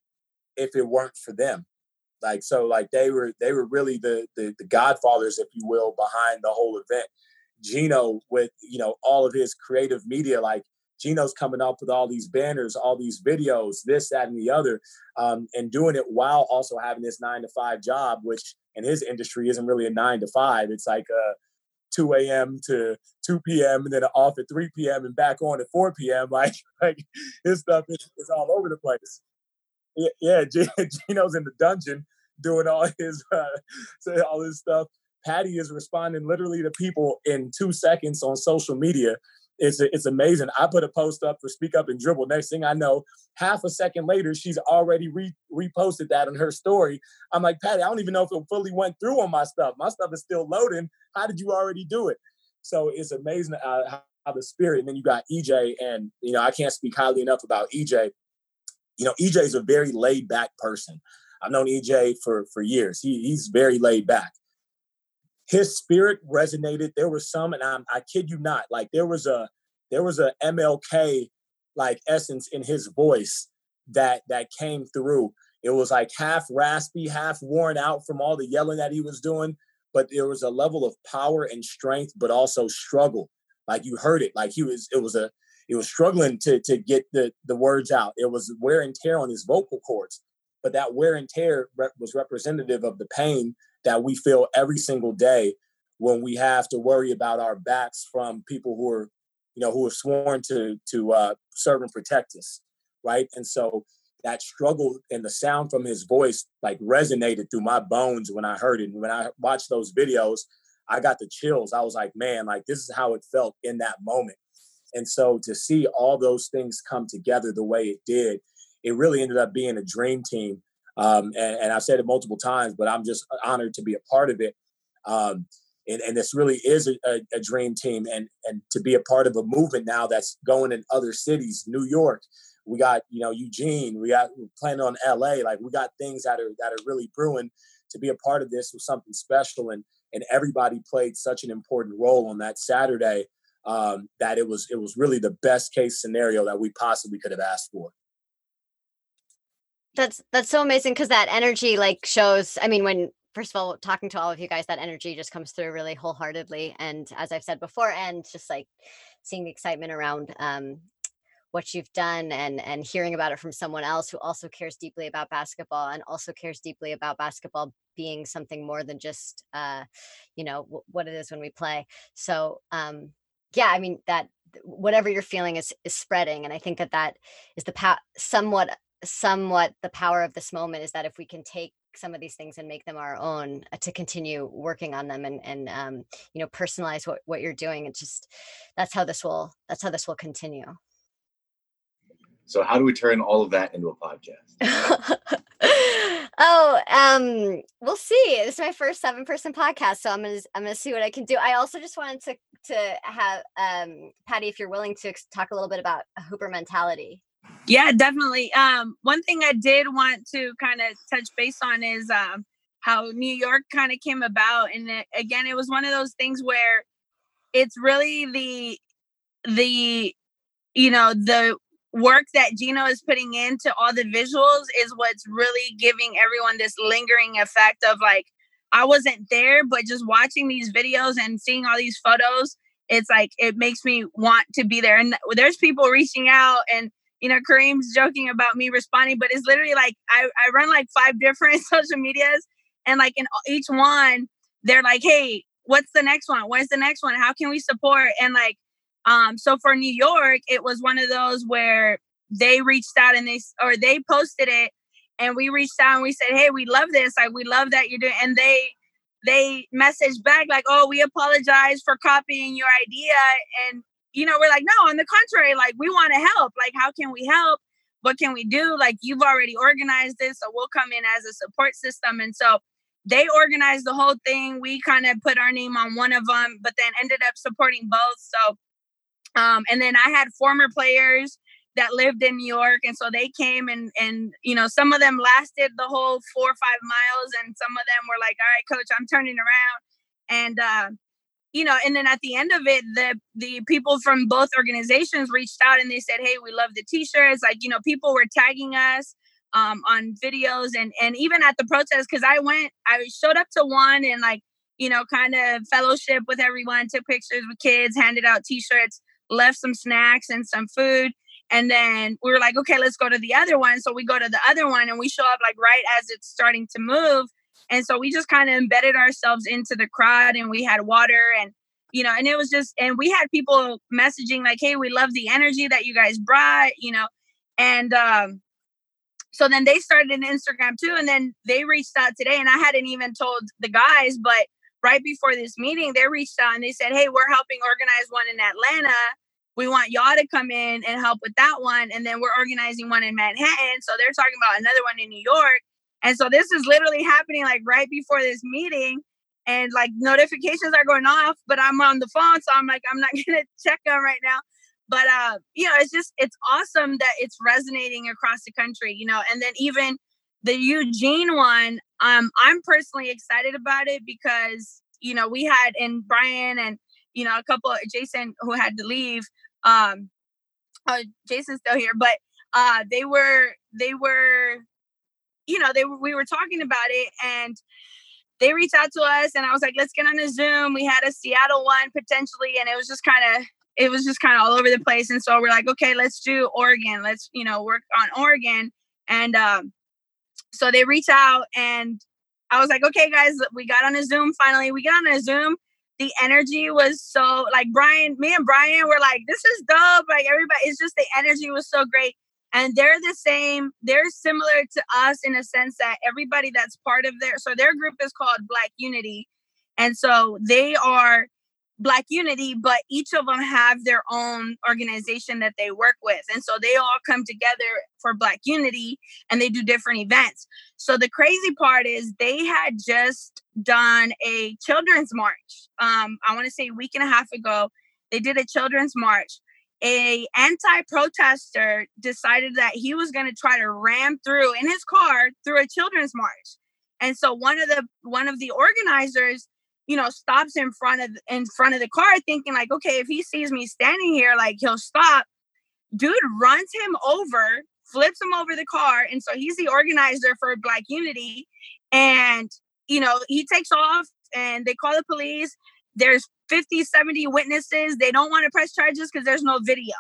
if it weren't for them like so, like they were they were really the, the the godfathers, if you will, behind the whole event. Gino with you know all of his creative media, like Gino's coming up with all these banners, all these videos, this, that, and the other, um, and doing it while also having this nine to five job, which in his industry isn't really a nine to five. It's like a 2 a.m. to 2 p.m. and then off at 3 p.m. and back on at 4 p.m. Like, like his stuff is, is all over the place yeah, yeah, Gino's in the dungeon doing all his uh, all his stuff. Patty is responding literally to people in two seconds on social media. It's it's amazing. I put a post up for Speak Up and Dribble. Next thing I know, half a second later, she's already re- reposted that in her story. I'm like, Patty, I don't even know if it fully went through on my stuff. My stuff is still loading. How did you already do it? So it's amazing uh, how the spirit. And then you got EJ, and you know I can't speak highly enough about EJ you know, EJ is a very laid back person. I've known EJ for for years. He, he's very laid back. His spirit resonated. There was some, and I'm, I kid you not, like there was a there was a MLK like essence in his voice that that came through. It was like half raspy, half worn out from all the yelling that he was doing, but there was a level of power and strength, but also struggle. Like you heard it, like he was. It was a he was struggling to to get the the words out. It was wear and tear on his vocal cords, but that wear and tear was representative of the pain that we feel every single day when we have to worry about our backs from people who are, you know, who are sworn to to uh, serve and protect us, right? And so that struggle and the sound from his voice like resonated through my bones when I heard it. And when I watched those videos, I got the chills. I was like, man, like this is how it felt in that moment. And so to see all those things come together the way it did, it really ended up being a dream team. Um, and, and, I've said it multiple times, but I'm just honored to be a part of it. Um, and, and, this really is a, a, a, dream team, and and to be a part of a movement now that's going in other cities, New York. We got you know Eugene. We got we're planning on L.A. Like we got things that are that are really brewing. To be a part of this was something special, and and everybody played such an important role on that Saturday um, that it was it was really the best case scenario that we possibly could have asked for. That's that's so amazing because that energy like shows. I mean, when first of all talking to all of you guys, that energy just comes through really wholeheartedly, and as I've said before, and just like seeing the excitement around um, what you've done and and hearing about it from someone else who also cares deeply about basketball and also cares deeply about basketball being something more than just uh you know w- what it is when we play so um yeah, I mean that whatever you're feeling is is spreading, and I think that that is the power. Somewhat, somewhat the power of this moment is that if we can take some of these things and make them our own uh, to continue working on them and and um, you know personalize what what you're doing. It's just that's how this will that's how this will continue. So how do we turn all of that into a podcast? oh, um, we'll see. This is my first seven person podcast, so I'm gonna I'm gonna see what I can do. I also just wanted to to have um, Patty, if you're willing to talk a little bit about a Hooper mentality, Yeah, definitely. Um, one thing I did want to kind of touch base on is um, how New York kind of came about, and it, again, it was one of those things where it's really the the you know the work that Gino is putting into all the visuals is what's really giving everyone this lingering effect of like I wasn't there, but just watching these videos and seeing all these photos, it's like it makes me want to be there. And there's people reaching out and you know, Kareem's joking about me responding, but it's literally like I, I run like five different social medias and like in each one, they're like, hey, what's the next one? When's the next one? How can we support? And like um, so for New York, it was one of those where they reached out and they or they posted it and we reached out and we said, Hey, we love this. Like we love that you're doing and they they messaged back like, Oh, we apologize for copying your idea. And you know, we're like, no, on the contrary, like we want to help. Like, how can we help? What can we do? Like, you've already organized this, so we'll come in as a support system. And so they organized the whole thing. We kind of put our name on one of them, but then ended up supporting both. So um, and then I had former players that lived in New York, and so they came and and you know some of them lasted the whole four or five miles, and some of them were like, "All right, coach, I'm turning around," and uh, you know, and then at the end of it, the the people from both organizations reached out and they said, "Hey, we love the t-shirts." Like you know, people were tagging us um, on videos and and even at the protest because I went, I showed up to one and like you know, kind of fellowship with everyone, took pictures with kids, handed out t-shirts left some snacks and some food. And then we were like, okay, let's go to the other one. So we go to the other one and we show up like right as it's starting to move. And so we just kind of embedded ourselves into the crowd and we had water and, you know, and it was just, and we had people messaging like, hey, we love the energy that you guys brought, you know. And um, so then they started an Instagram too. And then they reached out today and I hadn't even told the guys, but right before this meeting, they reached out and they said, Hey, we're helping organize one in Atlanta. We want y'all to come in and help with that one. And then we're organizing one in Manhattan. So they're talking about another one in New York. And so this is literally happening like right before this meeting. And like notifications are going off, but I'm on the phone. So I'm like, I'm not going to check them right now. But, uh, you know, it's just, it's awesome that it's resonating across the country, you know, and then even the Eugene one, um, I'm personally excited about it because you know we had and Brian and you know a couple Jason who had to leave. Um, uh, Jason's still here, but uh, they were they were you know they were we were talking about it and they reached out to us and I was like let's get on a Zoom. We had a Seattle one potentially and it was just kind of it was just kind of all over the place and so we're like okay let's do Oregon. Let's you know work on Oregon and um so they reach out and I was like, okay, guys, we got on a Zoom finally. We got on a Zoom. The energy was so like Brian, me and Brian were like, this is dope. Like everybody, it's just the energy was so great. And they're the same, they're similar to us in a sense that everybody that's part of their so their group is called Black Unity. And so they are Black Unity, but each of them have their own organization that they work with. And so they all come together for Black Unity and they do different events. So the crazy part is they had just done a children's march. Um, I want to say a week and a half ago, they did a children's march. A anti-protester decided that he was going to try to ram through in his car through a children's march. And so one of the one of the organizers you know, stops in front of in front of the car, thinking like, okay, if he sees me standing here, like he'll stop. Dude runs him over, flips him over the car, and so he's the organizer for Black Unity. And you know, he takes off, and they call the police. There's 50, 70 witnesses. They don't want to press charges because there's no video,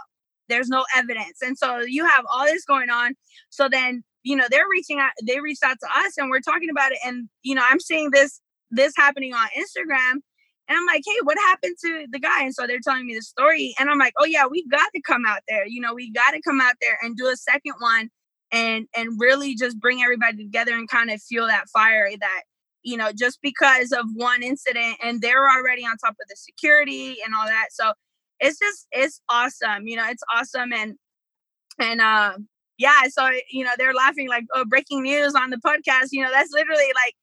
there's no evidence, and so you have all this going on. So then, you know, they're reaching out. They reached out to us, and we're talking about it. And you know, I'm seeing this this happening on Instagram. And I'm like, hey, what happened to the guy? And so they're telling me the story. And I'm like, oh yeah, we got to come out there. You know, we got to come out there and do a second one and and really just bring everybody together and kind of feel that fire that, you know, just because of one incident and they're already on top of the security and all that. So it's just it's awesome. You know, it's awesome and and uh yeah, so you know, they're laughing like, oh, breaking news on the podcast. You know, that's literally like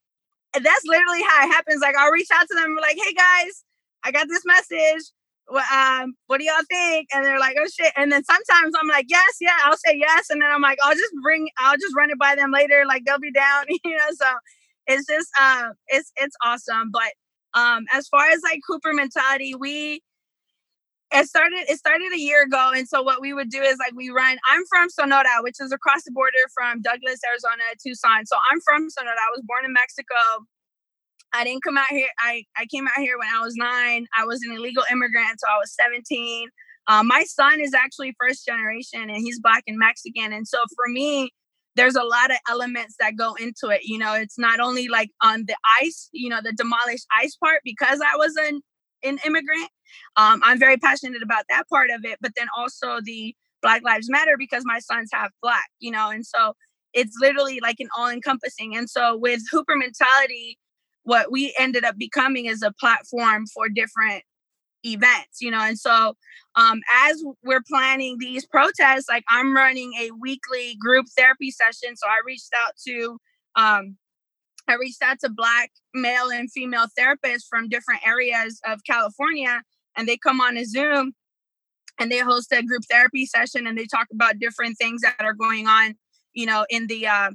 that's literally how it happens. Like I'll reach out to them, like, hey guys, I got this message. well, um, what do y'all think? And they're like, oh shit. And then sometimes I'm like, yes, yeah, I'll say yes. And then I'm like, I'll just bring, I'll just run it by them later. Like they'll be down, you know. So it's just, uh, it's it's awesome. But um, as far as like Hooper mentality, we it started it started a year ago and so what we would do is like we run i'm from sonora which is across the border from douglas arizona tucson so i'm from sonora i was born in mexico I didn't come out here. I, I came out here when I was nine. I was an illegal immigrant, so I was 17. Um, my son is actually first generation and he's black and Mexican. And so for me, there's a lot of elements that go into it. You know, it's not only like on the ice, you know, the demolished ice part because I was an, an immigrant. Um, I'm very passionate about that part of it, but then also the Black Lives Matter because my son's half black, you know, and so it's literally like an all encompassing. And so with Hooper mentality, what we ended up becoming is a platform for different events you know and so um as we're planning these protests like i'm running a weekly group therapy session so i reached out to um i reached out to black male and female therapists from different areas of california and they come on a zoom and they host a group therapy session and they talk about different things that are going on you know in the uh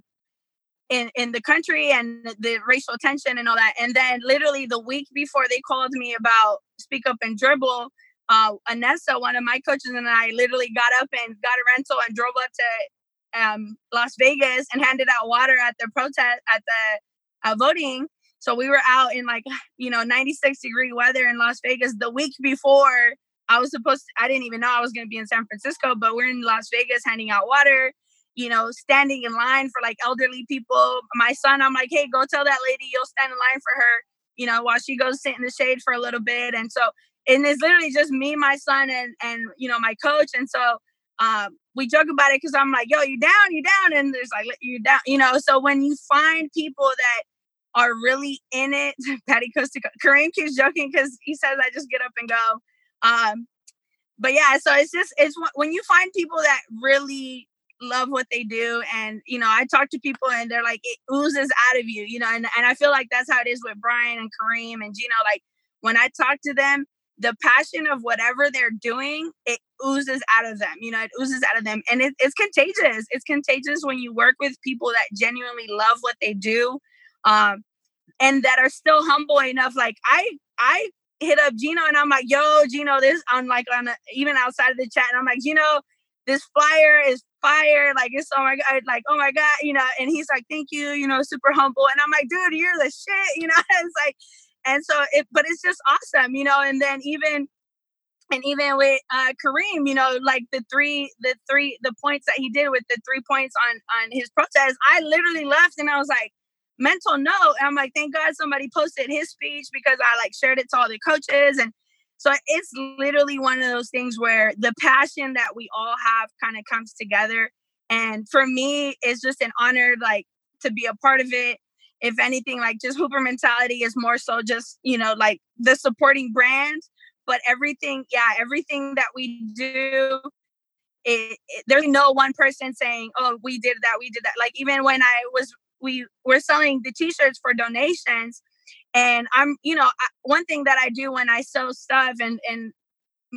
in in the country and the racial tension and all that. And then literally the week before they called me about speak up and dribble, uh, Anessa, one of my coaches, and I literally got up and got a rental and drove up to um, Las Vegas and handed out water at the protest at the uh, voting. So we were out in like you know 96 degree weather in Las Vegas the week before. I was supposed to, I didn't even know I was going to be in San Francisco, but we're in Las Vegas handing out water you know, standing in line for like elderly people. My son, I'm like, hey, go tell that lady you'll stand in line for her, you know, while she goes sit in the shade for a little bit. And so, and it's literally just me, my son, and and you know, my coach. And so um, we joke about it because I'm like, yo, you down, you down, and there's like you down, you know. So when you find people that are really in it, Patty Costa Kareem keeps joking because he says I just get up and go. Um, but yeah, so it's just it's when you find people that really love what they do and you know i talk to people and they're like it oozes out of you you know and, and i feel like that's how it is with brian and kareem and gino like when i talk to them the passion of whatever they're doing it oozes out of them you know it oozes out of them and it, it's contagious it's contagious when you work with people that genuinely love what they do um and that are still humble enough like i i hit up gino and i'm like yo gino this i'm like on a, even outside of the chat and i'm like gino this flyer is fire. Like it's oh my god, like oh my god, you know. And he's like, thank you, you know, super humble. And I'm like, dude, you're the shit, you know. it's like, and so it, but it's just awesome, you know. And then even and even with uh, Kareem, you know, like the three, the three, the points that he did with the three points on on his protest, I literally left and I was like, mental note. I'm like, thank God somebody posted his speech because I like shared it to all the coaches and so it's literally one of those things where the passion that we all have kind of comes together. And for me, it's just an honor, like to be a part of it. If anything, like just Hooper mentality is more so just, you know, like the supporting brand, but everything, yeah, everything that we do, it, it, there's no one person saying, oh, we did that, we did that. Like even when I was, we were selling the t-shirts for donations, and i'm you know I, one thing that i do when i sell stuff and and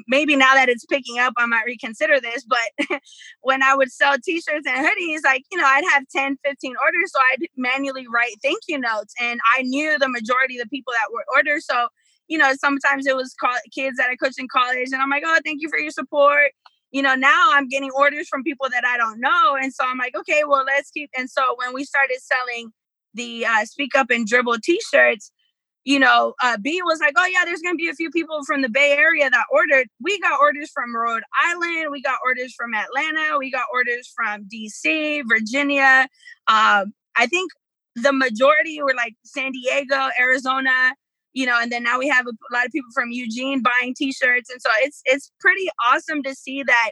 maybe now that it's picking up i might reconsider this but when i would sell t-shirts and hoodies like you know i'd have 10 15 orders so i'd manually write thank you notes and i knew the majority of the people that were orders so you know sometimes it was call- kids that i coached in college and i'm like oh thank you for your support you know now i'm getting orders from people that i don't know and so i'm like okay well let's keep and so when we started selling the uh, speak up and dribble t-shirts you know, uh, B was like, oh, yeah, there's going to be a few people from the Bay Area that ordered. We got orders from Rhode Island. We got orders from Atlanta. We got orders from DC, Virginia. Um, I think the majority were like San Diego, Arizona, you know, and then now we have a lot of people from Eugene buying t-shirts. And so it's it's pretty awesome to see that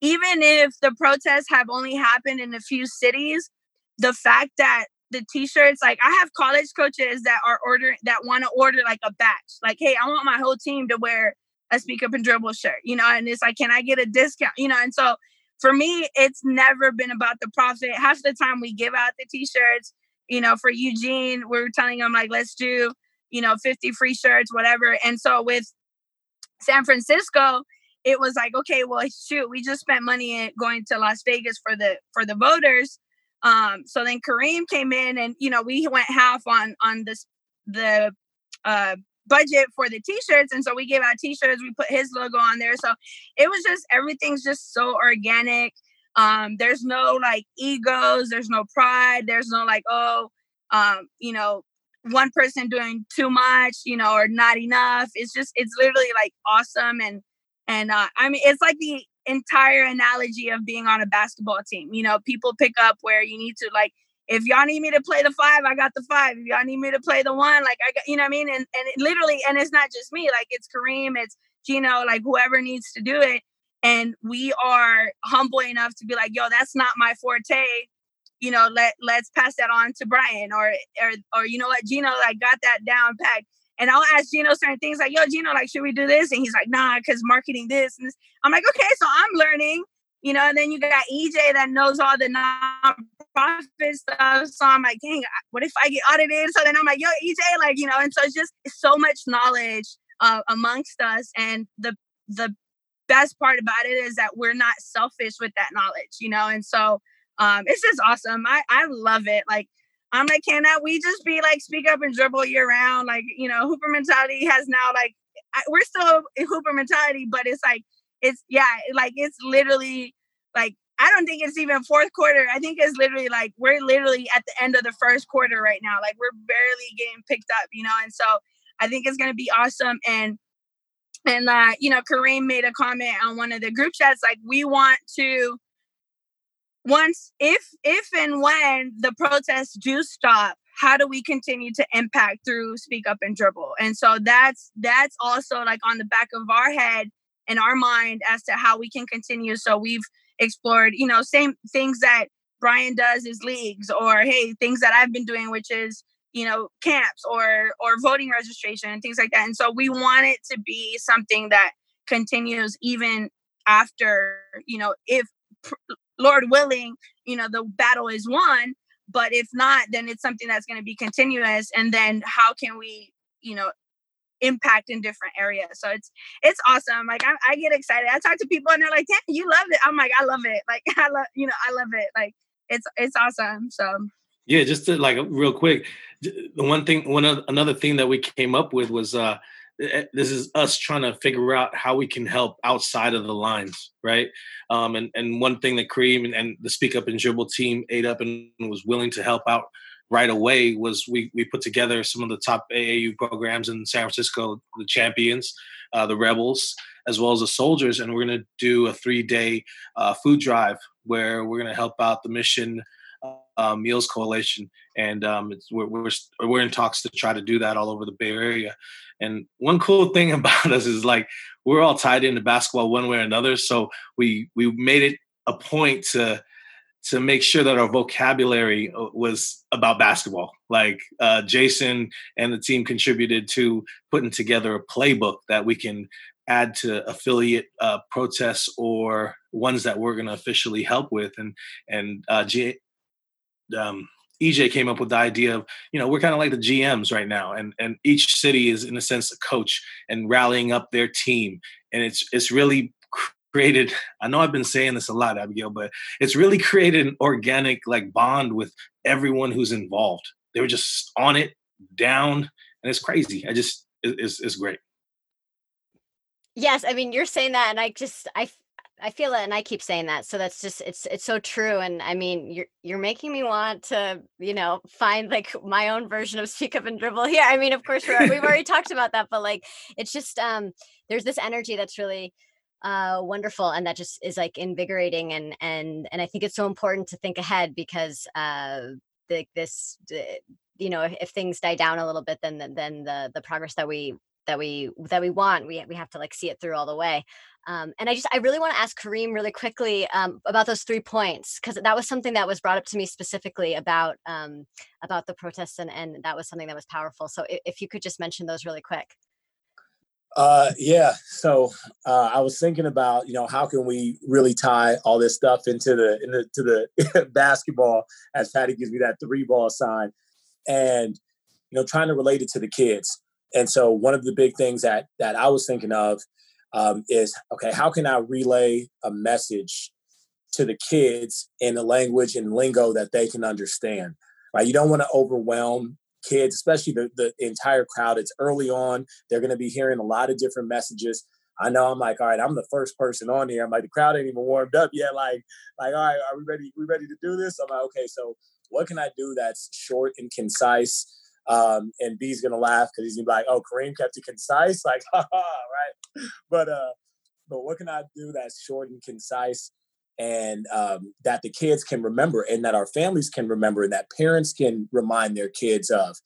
even if the protests have only happened in a few cities, the fact that the t-shirts like i have college coaches that are ordering that want to order like a batch like hey i want my whole team to wear a speak up and dribble shirt you know and it's like can i get a discount you know and so for me it's never been about the profit half the time we give out the t-shirts you know for eugene we are telling them like let's do you know 50 free shirts whatever and so with San Francisco, it was like, okay, well, shoot, we just spent money going to Las Vegas for the for the voters. Um, so then Kareem came in, and you know, we went half on on this the uh, budget for the t-shirts, and so we gave out t-shirts. We put his logo on there, so it was just everything's just so organic. Um, there's no like egos, there's no pride, there's no like, oh, um, you know, one person doing too much, you know, or not enough. It's just it's literally like awesome and and uh, I mean it's like the entire analogy of being on a basketball team. You know, people pick up where you need to like if y'all need me to play the five, I got the five. If y'all need me to play the one, like I got, you know what I mean? And and it literally, and it's not just me, like it's Kareem, it's Gino, like whoever needs to do it. And we are humble enough to be like, yo, that's not my forte you know, let let's pass that on to Brian or or or you know what, Gino like got that down packed. And I'll ask Gino certain things like, yo, Gino, like, should we do this? And he's like, nah, because marketing this and this. I'm like, okay, so I'm learning, you know, and then you got EJ that knows all the nonprofit stuff. So I'm like, dang, what if I get audited? So then I'm like, yo, EJ, like, you know, and so it's just so much knowledge uh, amongst us. And the the best part about it is that we're not selfish with that knowledge, you know, and so um, it's just awesome. I I love it. Like I'm like, cannot we just be like speak up and dribble year round? Like you know, Hooper mentality has now like I, we're still in Hooper mentality, but it's like it's yeah, like it's literally like I don't think it's even fourth quarter. I think it's literally like we're literally at the end of the first quarter right now. Like we're barely getting picked up, you know. And so I think it's gonna be awesome. And and uh, you know, Kareem made a comment on one of the group chats like we want to once if if and when the protests do stop how do we continue to impact through speak up and dribble? And so that's that's also like on the back of our head and our mind as to how we can continue. So we've explored you know same things that brian does is leagues or hey things that i've been doing which is you know camps or or voting registration and things like that. And so we want it to be something that continues even after you know if Lord willing, you know, the battle is won. But if not, then it's something that's going to be continuous. And then how can we, you know, impact in different areas? So it's it's awesome. Like I, I get excited. I talk to people and they're like, "Damn, you love it." I'm like, "I love it." Like I love, you know, I love it. Like it's it's awesome. So yeah, just to like real quick, the one thing, one another thing that we came up with was uh this is us trying to figure out how we can help outside of the lines, right? Um, and and one thing that Kareem and, and the Speak Up and Dribble team ate up and was willing to help out right away was we we put together some of the top AAU programs in San Francisco, the champions, uh, the rebels, as well as the soldiers, and we're going to do a three day uh, food drive where we're going to help out the mission uh, Meals Coalition, and um, we're, we're we're in talks to try to do that all over the Bay Area. And one cool thing about us is like we're all tied into basketball one way or another, so we we made it a point to to make sure that our vocabulary uh, was about basketball. Like uh, Jason and the team contributed to putting together a playbook that we can add to affiliate uh, protests or ones that we're going to officially help with. And and uh, J- um, EJ came up with the idea of, you know, we're kind of like the GMs right now, and and each city is in a sense a coach and rallying up their team, and it's it's really created. I know I've been saying this a lot, Abigail, but it's really created an organic like bond with everyone who's involved. They were just on it, down, and it's crazy. I just it's it's great. Yes, I mean you're saying that, and I just I I feel it, and I keep saying that. So that's just it's it's so true. And I mean, you're you're making me want to, you know, find like my own version of speak up and dribble here. I mean, of course, we have already talked about that, but like, it's just um, there's this energy that's really uh, wonderful, and that just is like invigorating, and and and I think it's so important to think ahead because uh, the, this, the, you know, if, if things die down a little bit, then then the the progress that we that we that we want we we have to like see it through all the way um, and i just i really want to ask kareem really quickly um, about those three points because that was something that was brought up to me specifically about um, about the protests and and that was something that was powerful so if, if you could just mention those really quick uh, yeah. So uh, I was thinking about, you know, how can we really tie all this stuff into the into the basketball as Patty gives me that three ball sign, and you know, trying to relate it to the kids. And so one of the big things that that I was thinking of um, is okay. How can I relay a message to the kids in the language and lingo that they can understand? Right. You don't want to overwhelm kids, especially the, the entire crowd. It's early on. They're going to be hearing a lot of different messages. I know I'm like, all right, I'm the first person on here. I'm like, the crowd ain't even warmed up yet. Like, like, all right, are we ready? We ready to do this? I'm like, okay, so what can I do that's short and concise? Um, and B's gonna laugh because he's gonna be like, oh, Kareem kept it concise, like, haha, right? But uh, but what can I do that's short and concise? and um, that the kids can remember and that our families can remember and that parents can remind their kids of.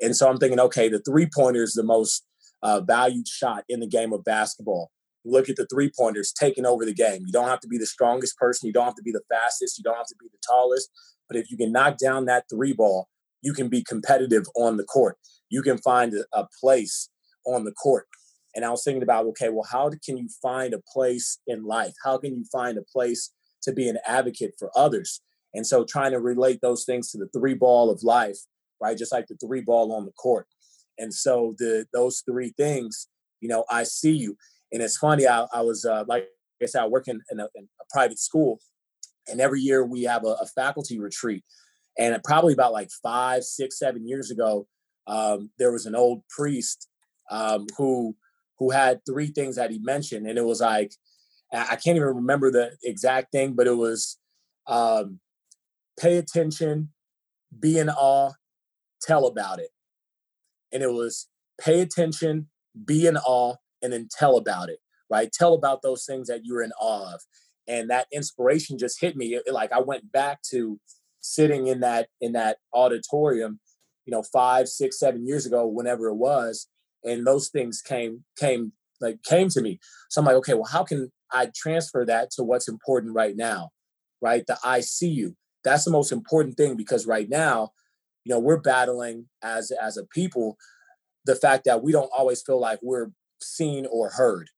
And so I'm thinking, okay, the three pointer is the most uh, valued shot in the game of basketball. Look at the three pointers taking over the game. You don't have to be the strongest person. You don't have to be the fastest. You don't have to be the tallest. But if you can knock down that three ball, you can be competitive on the court. You can find a, place on the court. And I was thinking about, okay, well, how can you find a place in life? How can you find a place to be an advocate for others? And so trying to relate those things to the three ball of life, right? Just like the three ball on the court. And so the those three things, you know, I see you. And it's funny, I, I was uh, like I said, I work in, in, a, in, a, private school, and every year we have a, a faculty retreat. And probably about like five, six, seven years ago, um, there was an old priest um, who who had three things that he mentioned, and it was like I can't even remember the exact thing, but it was um, pay attention, be in awe, tell about it, and it was pay attention, be in awe, and then tell about it. Right, tell about those things that you're in awe of, and that inspiration just hit me. It, like I went back to sitting in that in that auditorium, you know, five, six, seven years ago, whenever it was, and those things came came like came to me. So i'm like okay well how can i transfer that to what's important right now right? The i see you. That's the most important thing because right now you know we're battling as as a people the fact that we don't always feel like we're seen or heard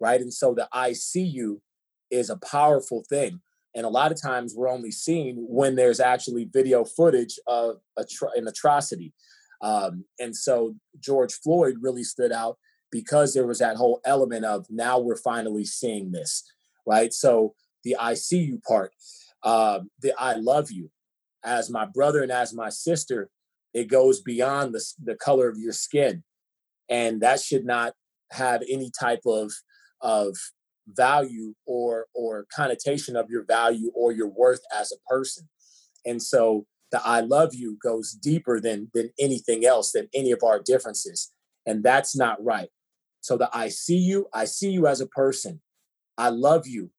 right? And so the i see you is a powerful thing and a lot of times we're only seen when there's actually video footage of an atrocity um, and so George Floyd really stood out because there was that whole element of now we're finally seeing this, right? So the I see you part, uh, the I love you, as my brother and as my sister, it goes beyond the, the color of your skin. And that should not have any type of, of value or or connotation of your value or your worth as a person. And so the I love you goes deeper than than anything else, than any of our differences. And that's not right. So the I see you, I see you as a person. I love you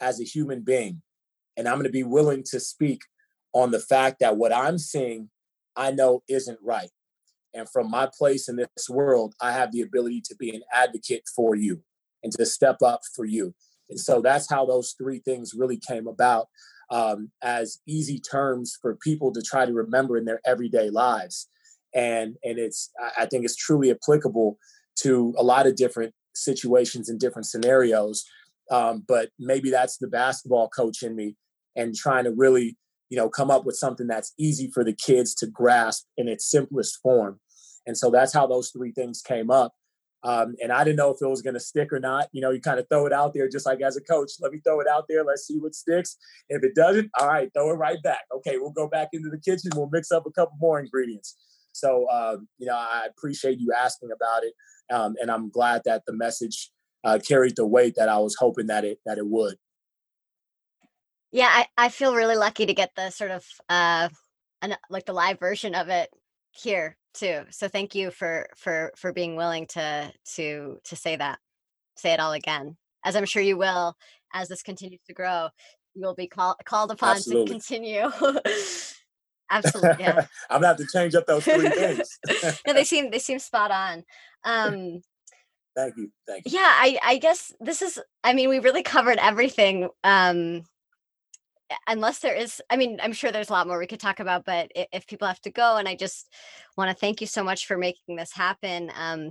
as a human being. And I'm going to be willing to speak on the fact that what I'm seeing, I know isn't right. And from my place in this world, I have the ability to be an advocate for you and to step up for you. And so that's how those three things really came about um, as easy terms for people to try to remember in their everyday lives. And and it's I think it's truly applicable to a lot of different situations and different scenarios. Um, but maybe that's the basketball coach in me and trying to really you know come up with something that's easy for the kids to grasp in its simplest form. And so that's how those three things came up. Um, and I didn't know if it was going to stick or not. You know, you kind of throw it out there just like as a coach. Let me throw it out there. Let's see what sticks. If it doesn't, all right, throw it right back. Okay, we'll go back into the kitchen. We'll mix up a couple more ingredients. So, um, you know, I appreciate you asking about it, um, and I'm glad that the message uh, carried the weight that I was hoping that it that it would. Yeah, I, I feel really lucky to get the sort of uh, an, like the live version of it here too. So thank you for for for being willing to to to say that, say it all again, as I'm sure you will as this continues to grow. You will be call, called upon Absolutely. to continue. Absolutely, yeah. I'm gonna have to change up those three things. no, they seem they seem spot on. Um, thank you, thank you. Yeah, I I guess this is. I mean, we really covered everything. Um, unless there is i mean i'm sure there's a lot more we could talk about but if people have to go and i just want to thank you so much for making this happen um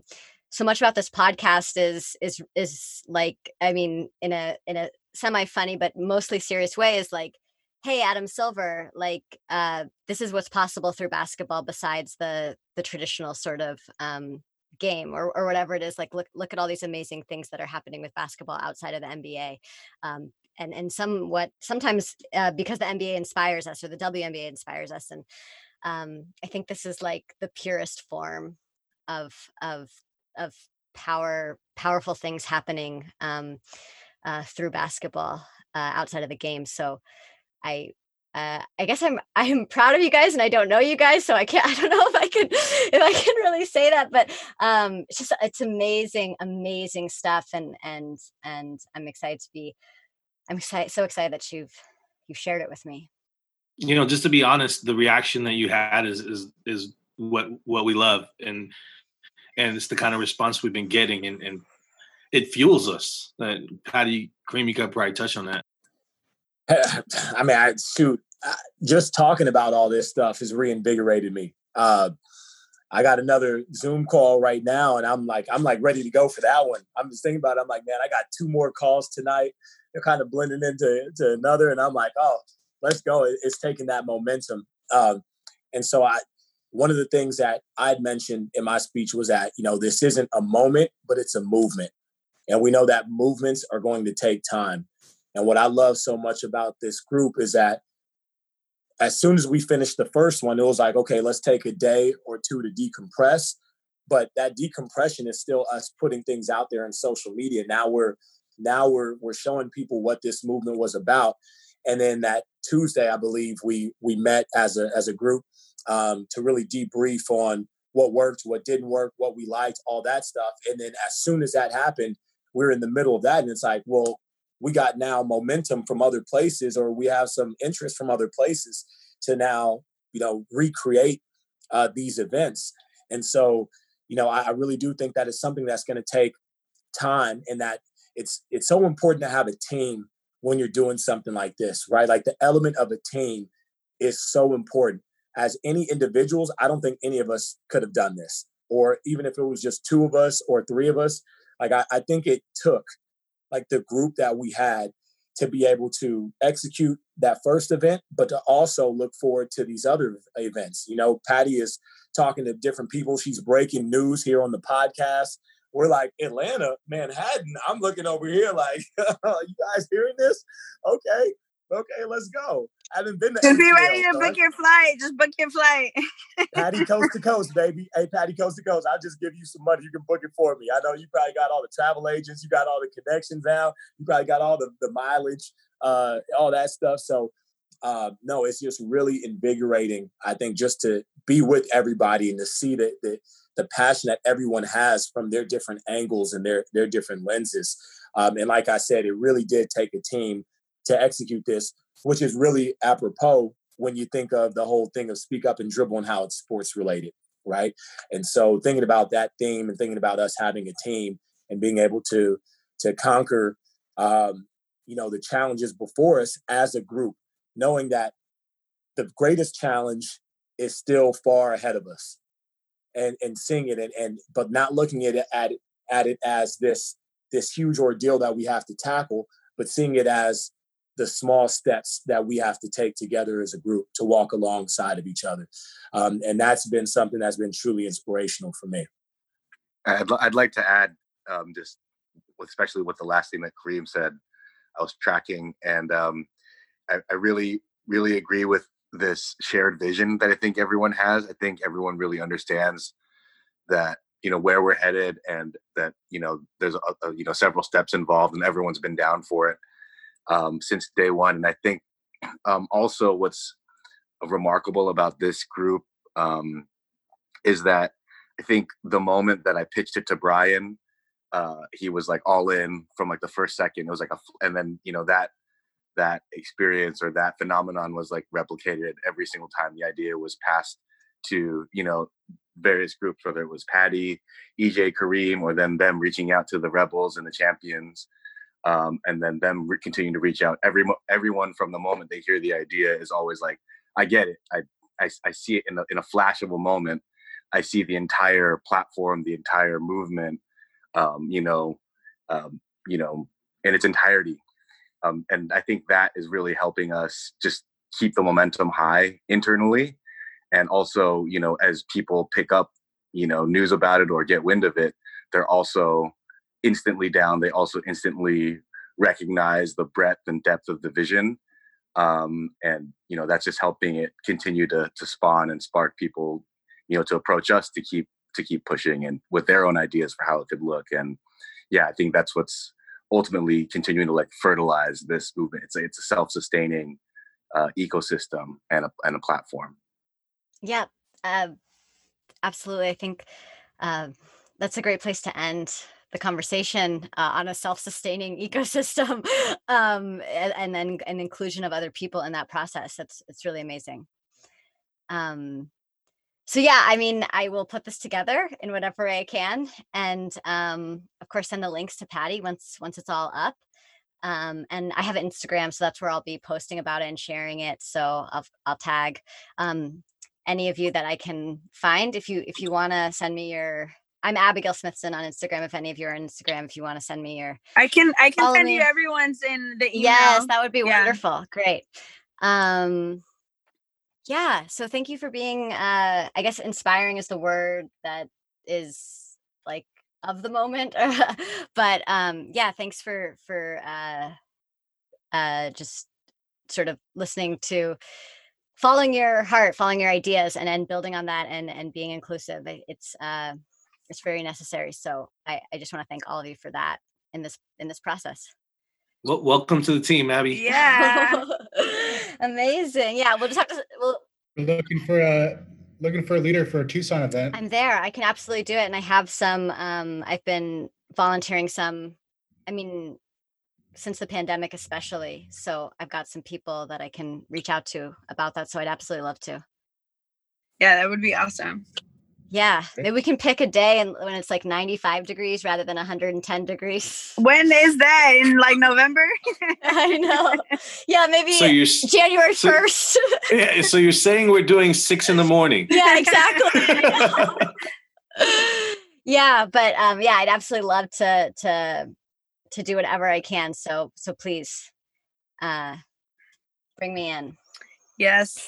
so much about this podcast is is is like i mean in a in a semi funny but mostly serious way is like hey adam silver like uh this is what's possible through basketball besides the the traditional sort of um game or, or whatever it is like look look at all these amazing things that are happening with basketball outside of the nba um, and and somewhat sometimes uh, because the nba inspires us or the WNBA inspires us and um, i think this is like the purest form of of of power powerful things happening um, uh, through basketball uh, outside of the game so i uh, I guess I'm I'm proud of you guys, and I don't know you guys, so I can't. I don't know if I could if I can really say that, but um, it's just it's amazing, amazing stuff, and and and I'm excited to be. I'm excited, so excited that you've you've shared it with me. You know, just to be honest, the reaction that you had is is is what what we love, and and it's the kind of response we've been getting, and and it fuels us. That Patty Creamy Cup probably touch on that. I mean, I shoot. Just talking about all this stuff has reinvigorated me. Uh, I got another Zoom call right now, and I'm like, I'm like ready to go for that one. I'm just thinking about. it. I'm like, man, I got two more calls tonight. They're kind of blending into to another, and I'm like, oh, let's go. It's taking that momentum. Um, and so I, one of the things that I'd mentioned in my speech was that you know this isn't a moment, but it's a movement, and we know that movements are going to take time. And what I love so much about this group is that as soon as we finished the first one, it was like, okay, let's take a day or two to decompress. But that decompression is still us putting things out there in social media. Now we're now we're we're showing people what this movement was about. And then that Tuesday, I believe we we met as a as a group um, to really debrief on what worked, what didn't work, what we liked, all that stuff. And then as soon as that happened, we're in the middle of that, and it's like, well, we got now momentum from other places or we have some interest from other places to now you know recreate uh, these events and so you know I, I really do think that is something that's going to take time and that it's it's so important to have a team when you're doing something like this right like the element of a team is so important as any individuals i don't think any of us could have done this or even if it was just two of us or three of us like i, I think it took like the group that we had to be able to execute that first event, but to also look forward to these other events. You know, Patty is talking to different people. She's breaking news here on the podcast. We're like Atlanta, Manhattan. I'm looking over here like, you guys hearing this? Okay, okay, let's go. I haven't been to Just be ready to book your flight. Just book your flight. Patty coast to coast, baby. Hey, Patty coast to coast. I'll just give you some money. You can book it for me. I know you probably got all the travel agents. You got all the connections now. You probably got all the, the mileage, uh, all that stuff. So uh, no, it's just really invigorating. I think just to be with everybody and to see that the, the passion that everyone has from their different angles and their their different lenses. Um, and like I said, it really did take a team to execute this, which is really apropos when you think of the whole thing of speak up and dribble and how it's sports related, right? And so thinking about that theme and thinking about us having a team and being able to to conquer um, you know the challenges before us as a group, knowing that the greatest challenge is still far ahead of us and and seeing it and, and but not looking at it at, at it as this this huge ordeal that we have to tackle but seeing it as the small steps that we have to take together as a group to walk alongside of each other. Um, and that's been something that's been truly inspirational for me. I'd, I'd like to add um, just, especially with the last thing that Kareem said, I was tracking, and um, I, I really, really agree with this shared vision that I think everyone has. I think everyone really understands that you know where we're headed and that you know there's a, a, you know several steps involved and everyone's been down for it um, since day one. And I think um, also what's remarkable about this group um, is that I think the moment that I pitched it to Brian, uh, he was like all in from like the first second. It was like a, and then you know that that experience or that phenomenon was like replicated every single time the idea was passed to you know various groups, whether it was Patty, EJ, Kareem, or then them reaching out to the rebels and the champions um, and then them re- continuing to reach out. Every everyone from the moment they hear the idea is always like, "I get it. I I, I see it in a, in a flash of a moment. I see the entire platform, the entire movement, um, you know, um, you know, in its entirety." Um, and I think that is really helping us just keep the momentum high internally, and also, you know, as people pick up you know news about it or get wind of it they're also instantly down. They also instantly recognize the breadth and depth of the vision. Um, and you know that's just helping it continue to to spawn and spark people you know to approach us to keep to keep pushing and with their own ideas for how it could look. And yeah i think that's what's ultimately continuing to like fertilize this movement. It's a, it's a self-sustaining uh, ecosystem and a, and a platform. Yeah uh, absolutely. I think uh, that's a great place to end the conversation uh, on a self-sustaining ecosystem um, and, and, then an inclusion of other people in that process. That's it's really amazing. Um, so yeah i mean i will put this together in whatever way i can and um, of course send the links to patty once once it's all up um, and i have an instagram so that's where i'll be posting about it and sharing it so i'll, I'll tag um, any of you that i can find if you if you want to send me your I'm Abigail Smithson on Instagram. If any of you are on Instagram, if you want to send me your, I can I can send me. you everyone's in the email. Yes, that would be yeah. wonderful. Great. Um, yeah. So thank you for being. Uh, I guess inspiring is the word that is like of the moment. but um, yeah, thanks for for uh, uh, just sort of listening to following your heart following your ideas and then building on that and and being inclusive it's uh it's very necessary. So I, I just want to thank all of you for that in this in this process. Well, welcome to the team, Abby. Yeah. Amazing. Yeah, we'll just have to we'll We're looking for a looking for a leader for a Tucson event. I'm there. I can absolutely do it. And I have some um I've been volunteering some I mean since the pandemic especially. So I've got some people that I can reach out to about that. So I'd absolutely love to. Yeah, that would be awesome. Yeah, maybe we can pick a day and when it's like 95 degrees rather than 110 degrees. When is that? In like November? I know. Yeah, maybe so you're, January so, 1st. yeah, so you're saying we're doing six in the morning. Yeah, exactly. yeah, but um, yeah, I'd absolutely love to to to do whatever I can. So so please uh bring me in. Yes.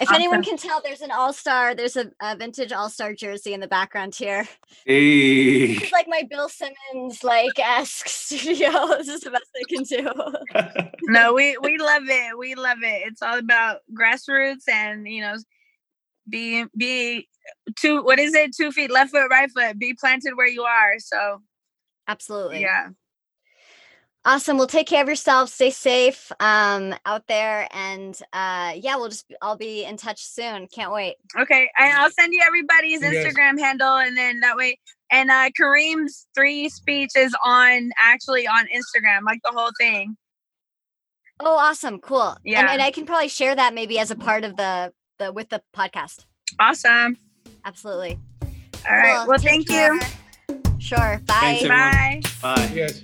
If awesome. anyone can tell, there's an all star. There's a, a vintage all star jersey in the background here. Hey. It's like my Bill Simmons like esque studio. this is the best I can do. no, we we love it. We love it. It's all about grassroots and you know, be be two. What is it? Two feet left foot, right foot. Be planted where you are. So, absolutely. Yeah. Awesome. Well, take care of yourself. Stay safe um, out there, and uh, yeah, we'll just I'll be in touch soon. Can't wait. Okay, and I'll send you everybody's Instagram handle, and then that way. And uh, Kareem's three speech is on actually on Instagram, like the whole thing. Oh, awesome! Cool. Yeah, and, and I can probably share that maybe as a part of the the with the podcast. Awesome. Absolutely. All right. Cool. Well, Take thank care. you. Sure. Bye. Thanks, Bye. Bye. Yes.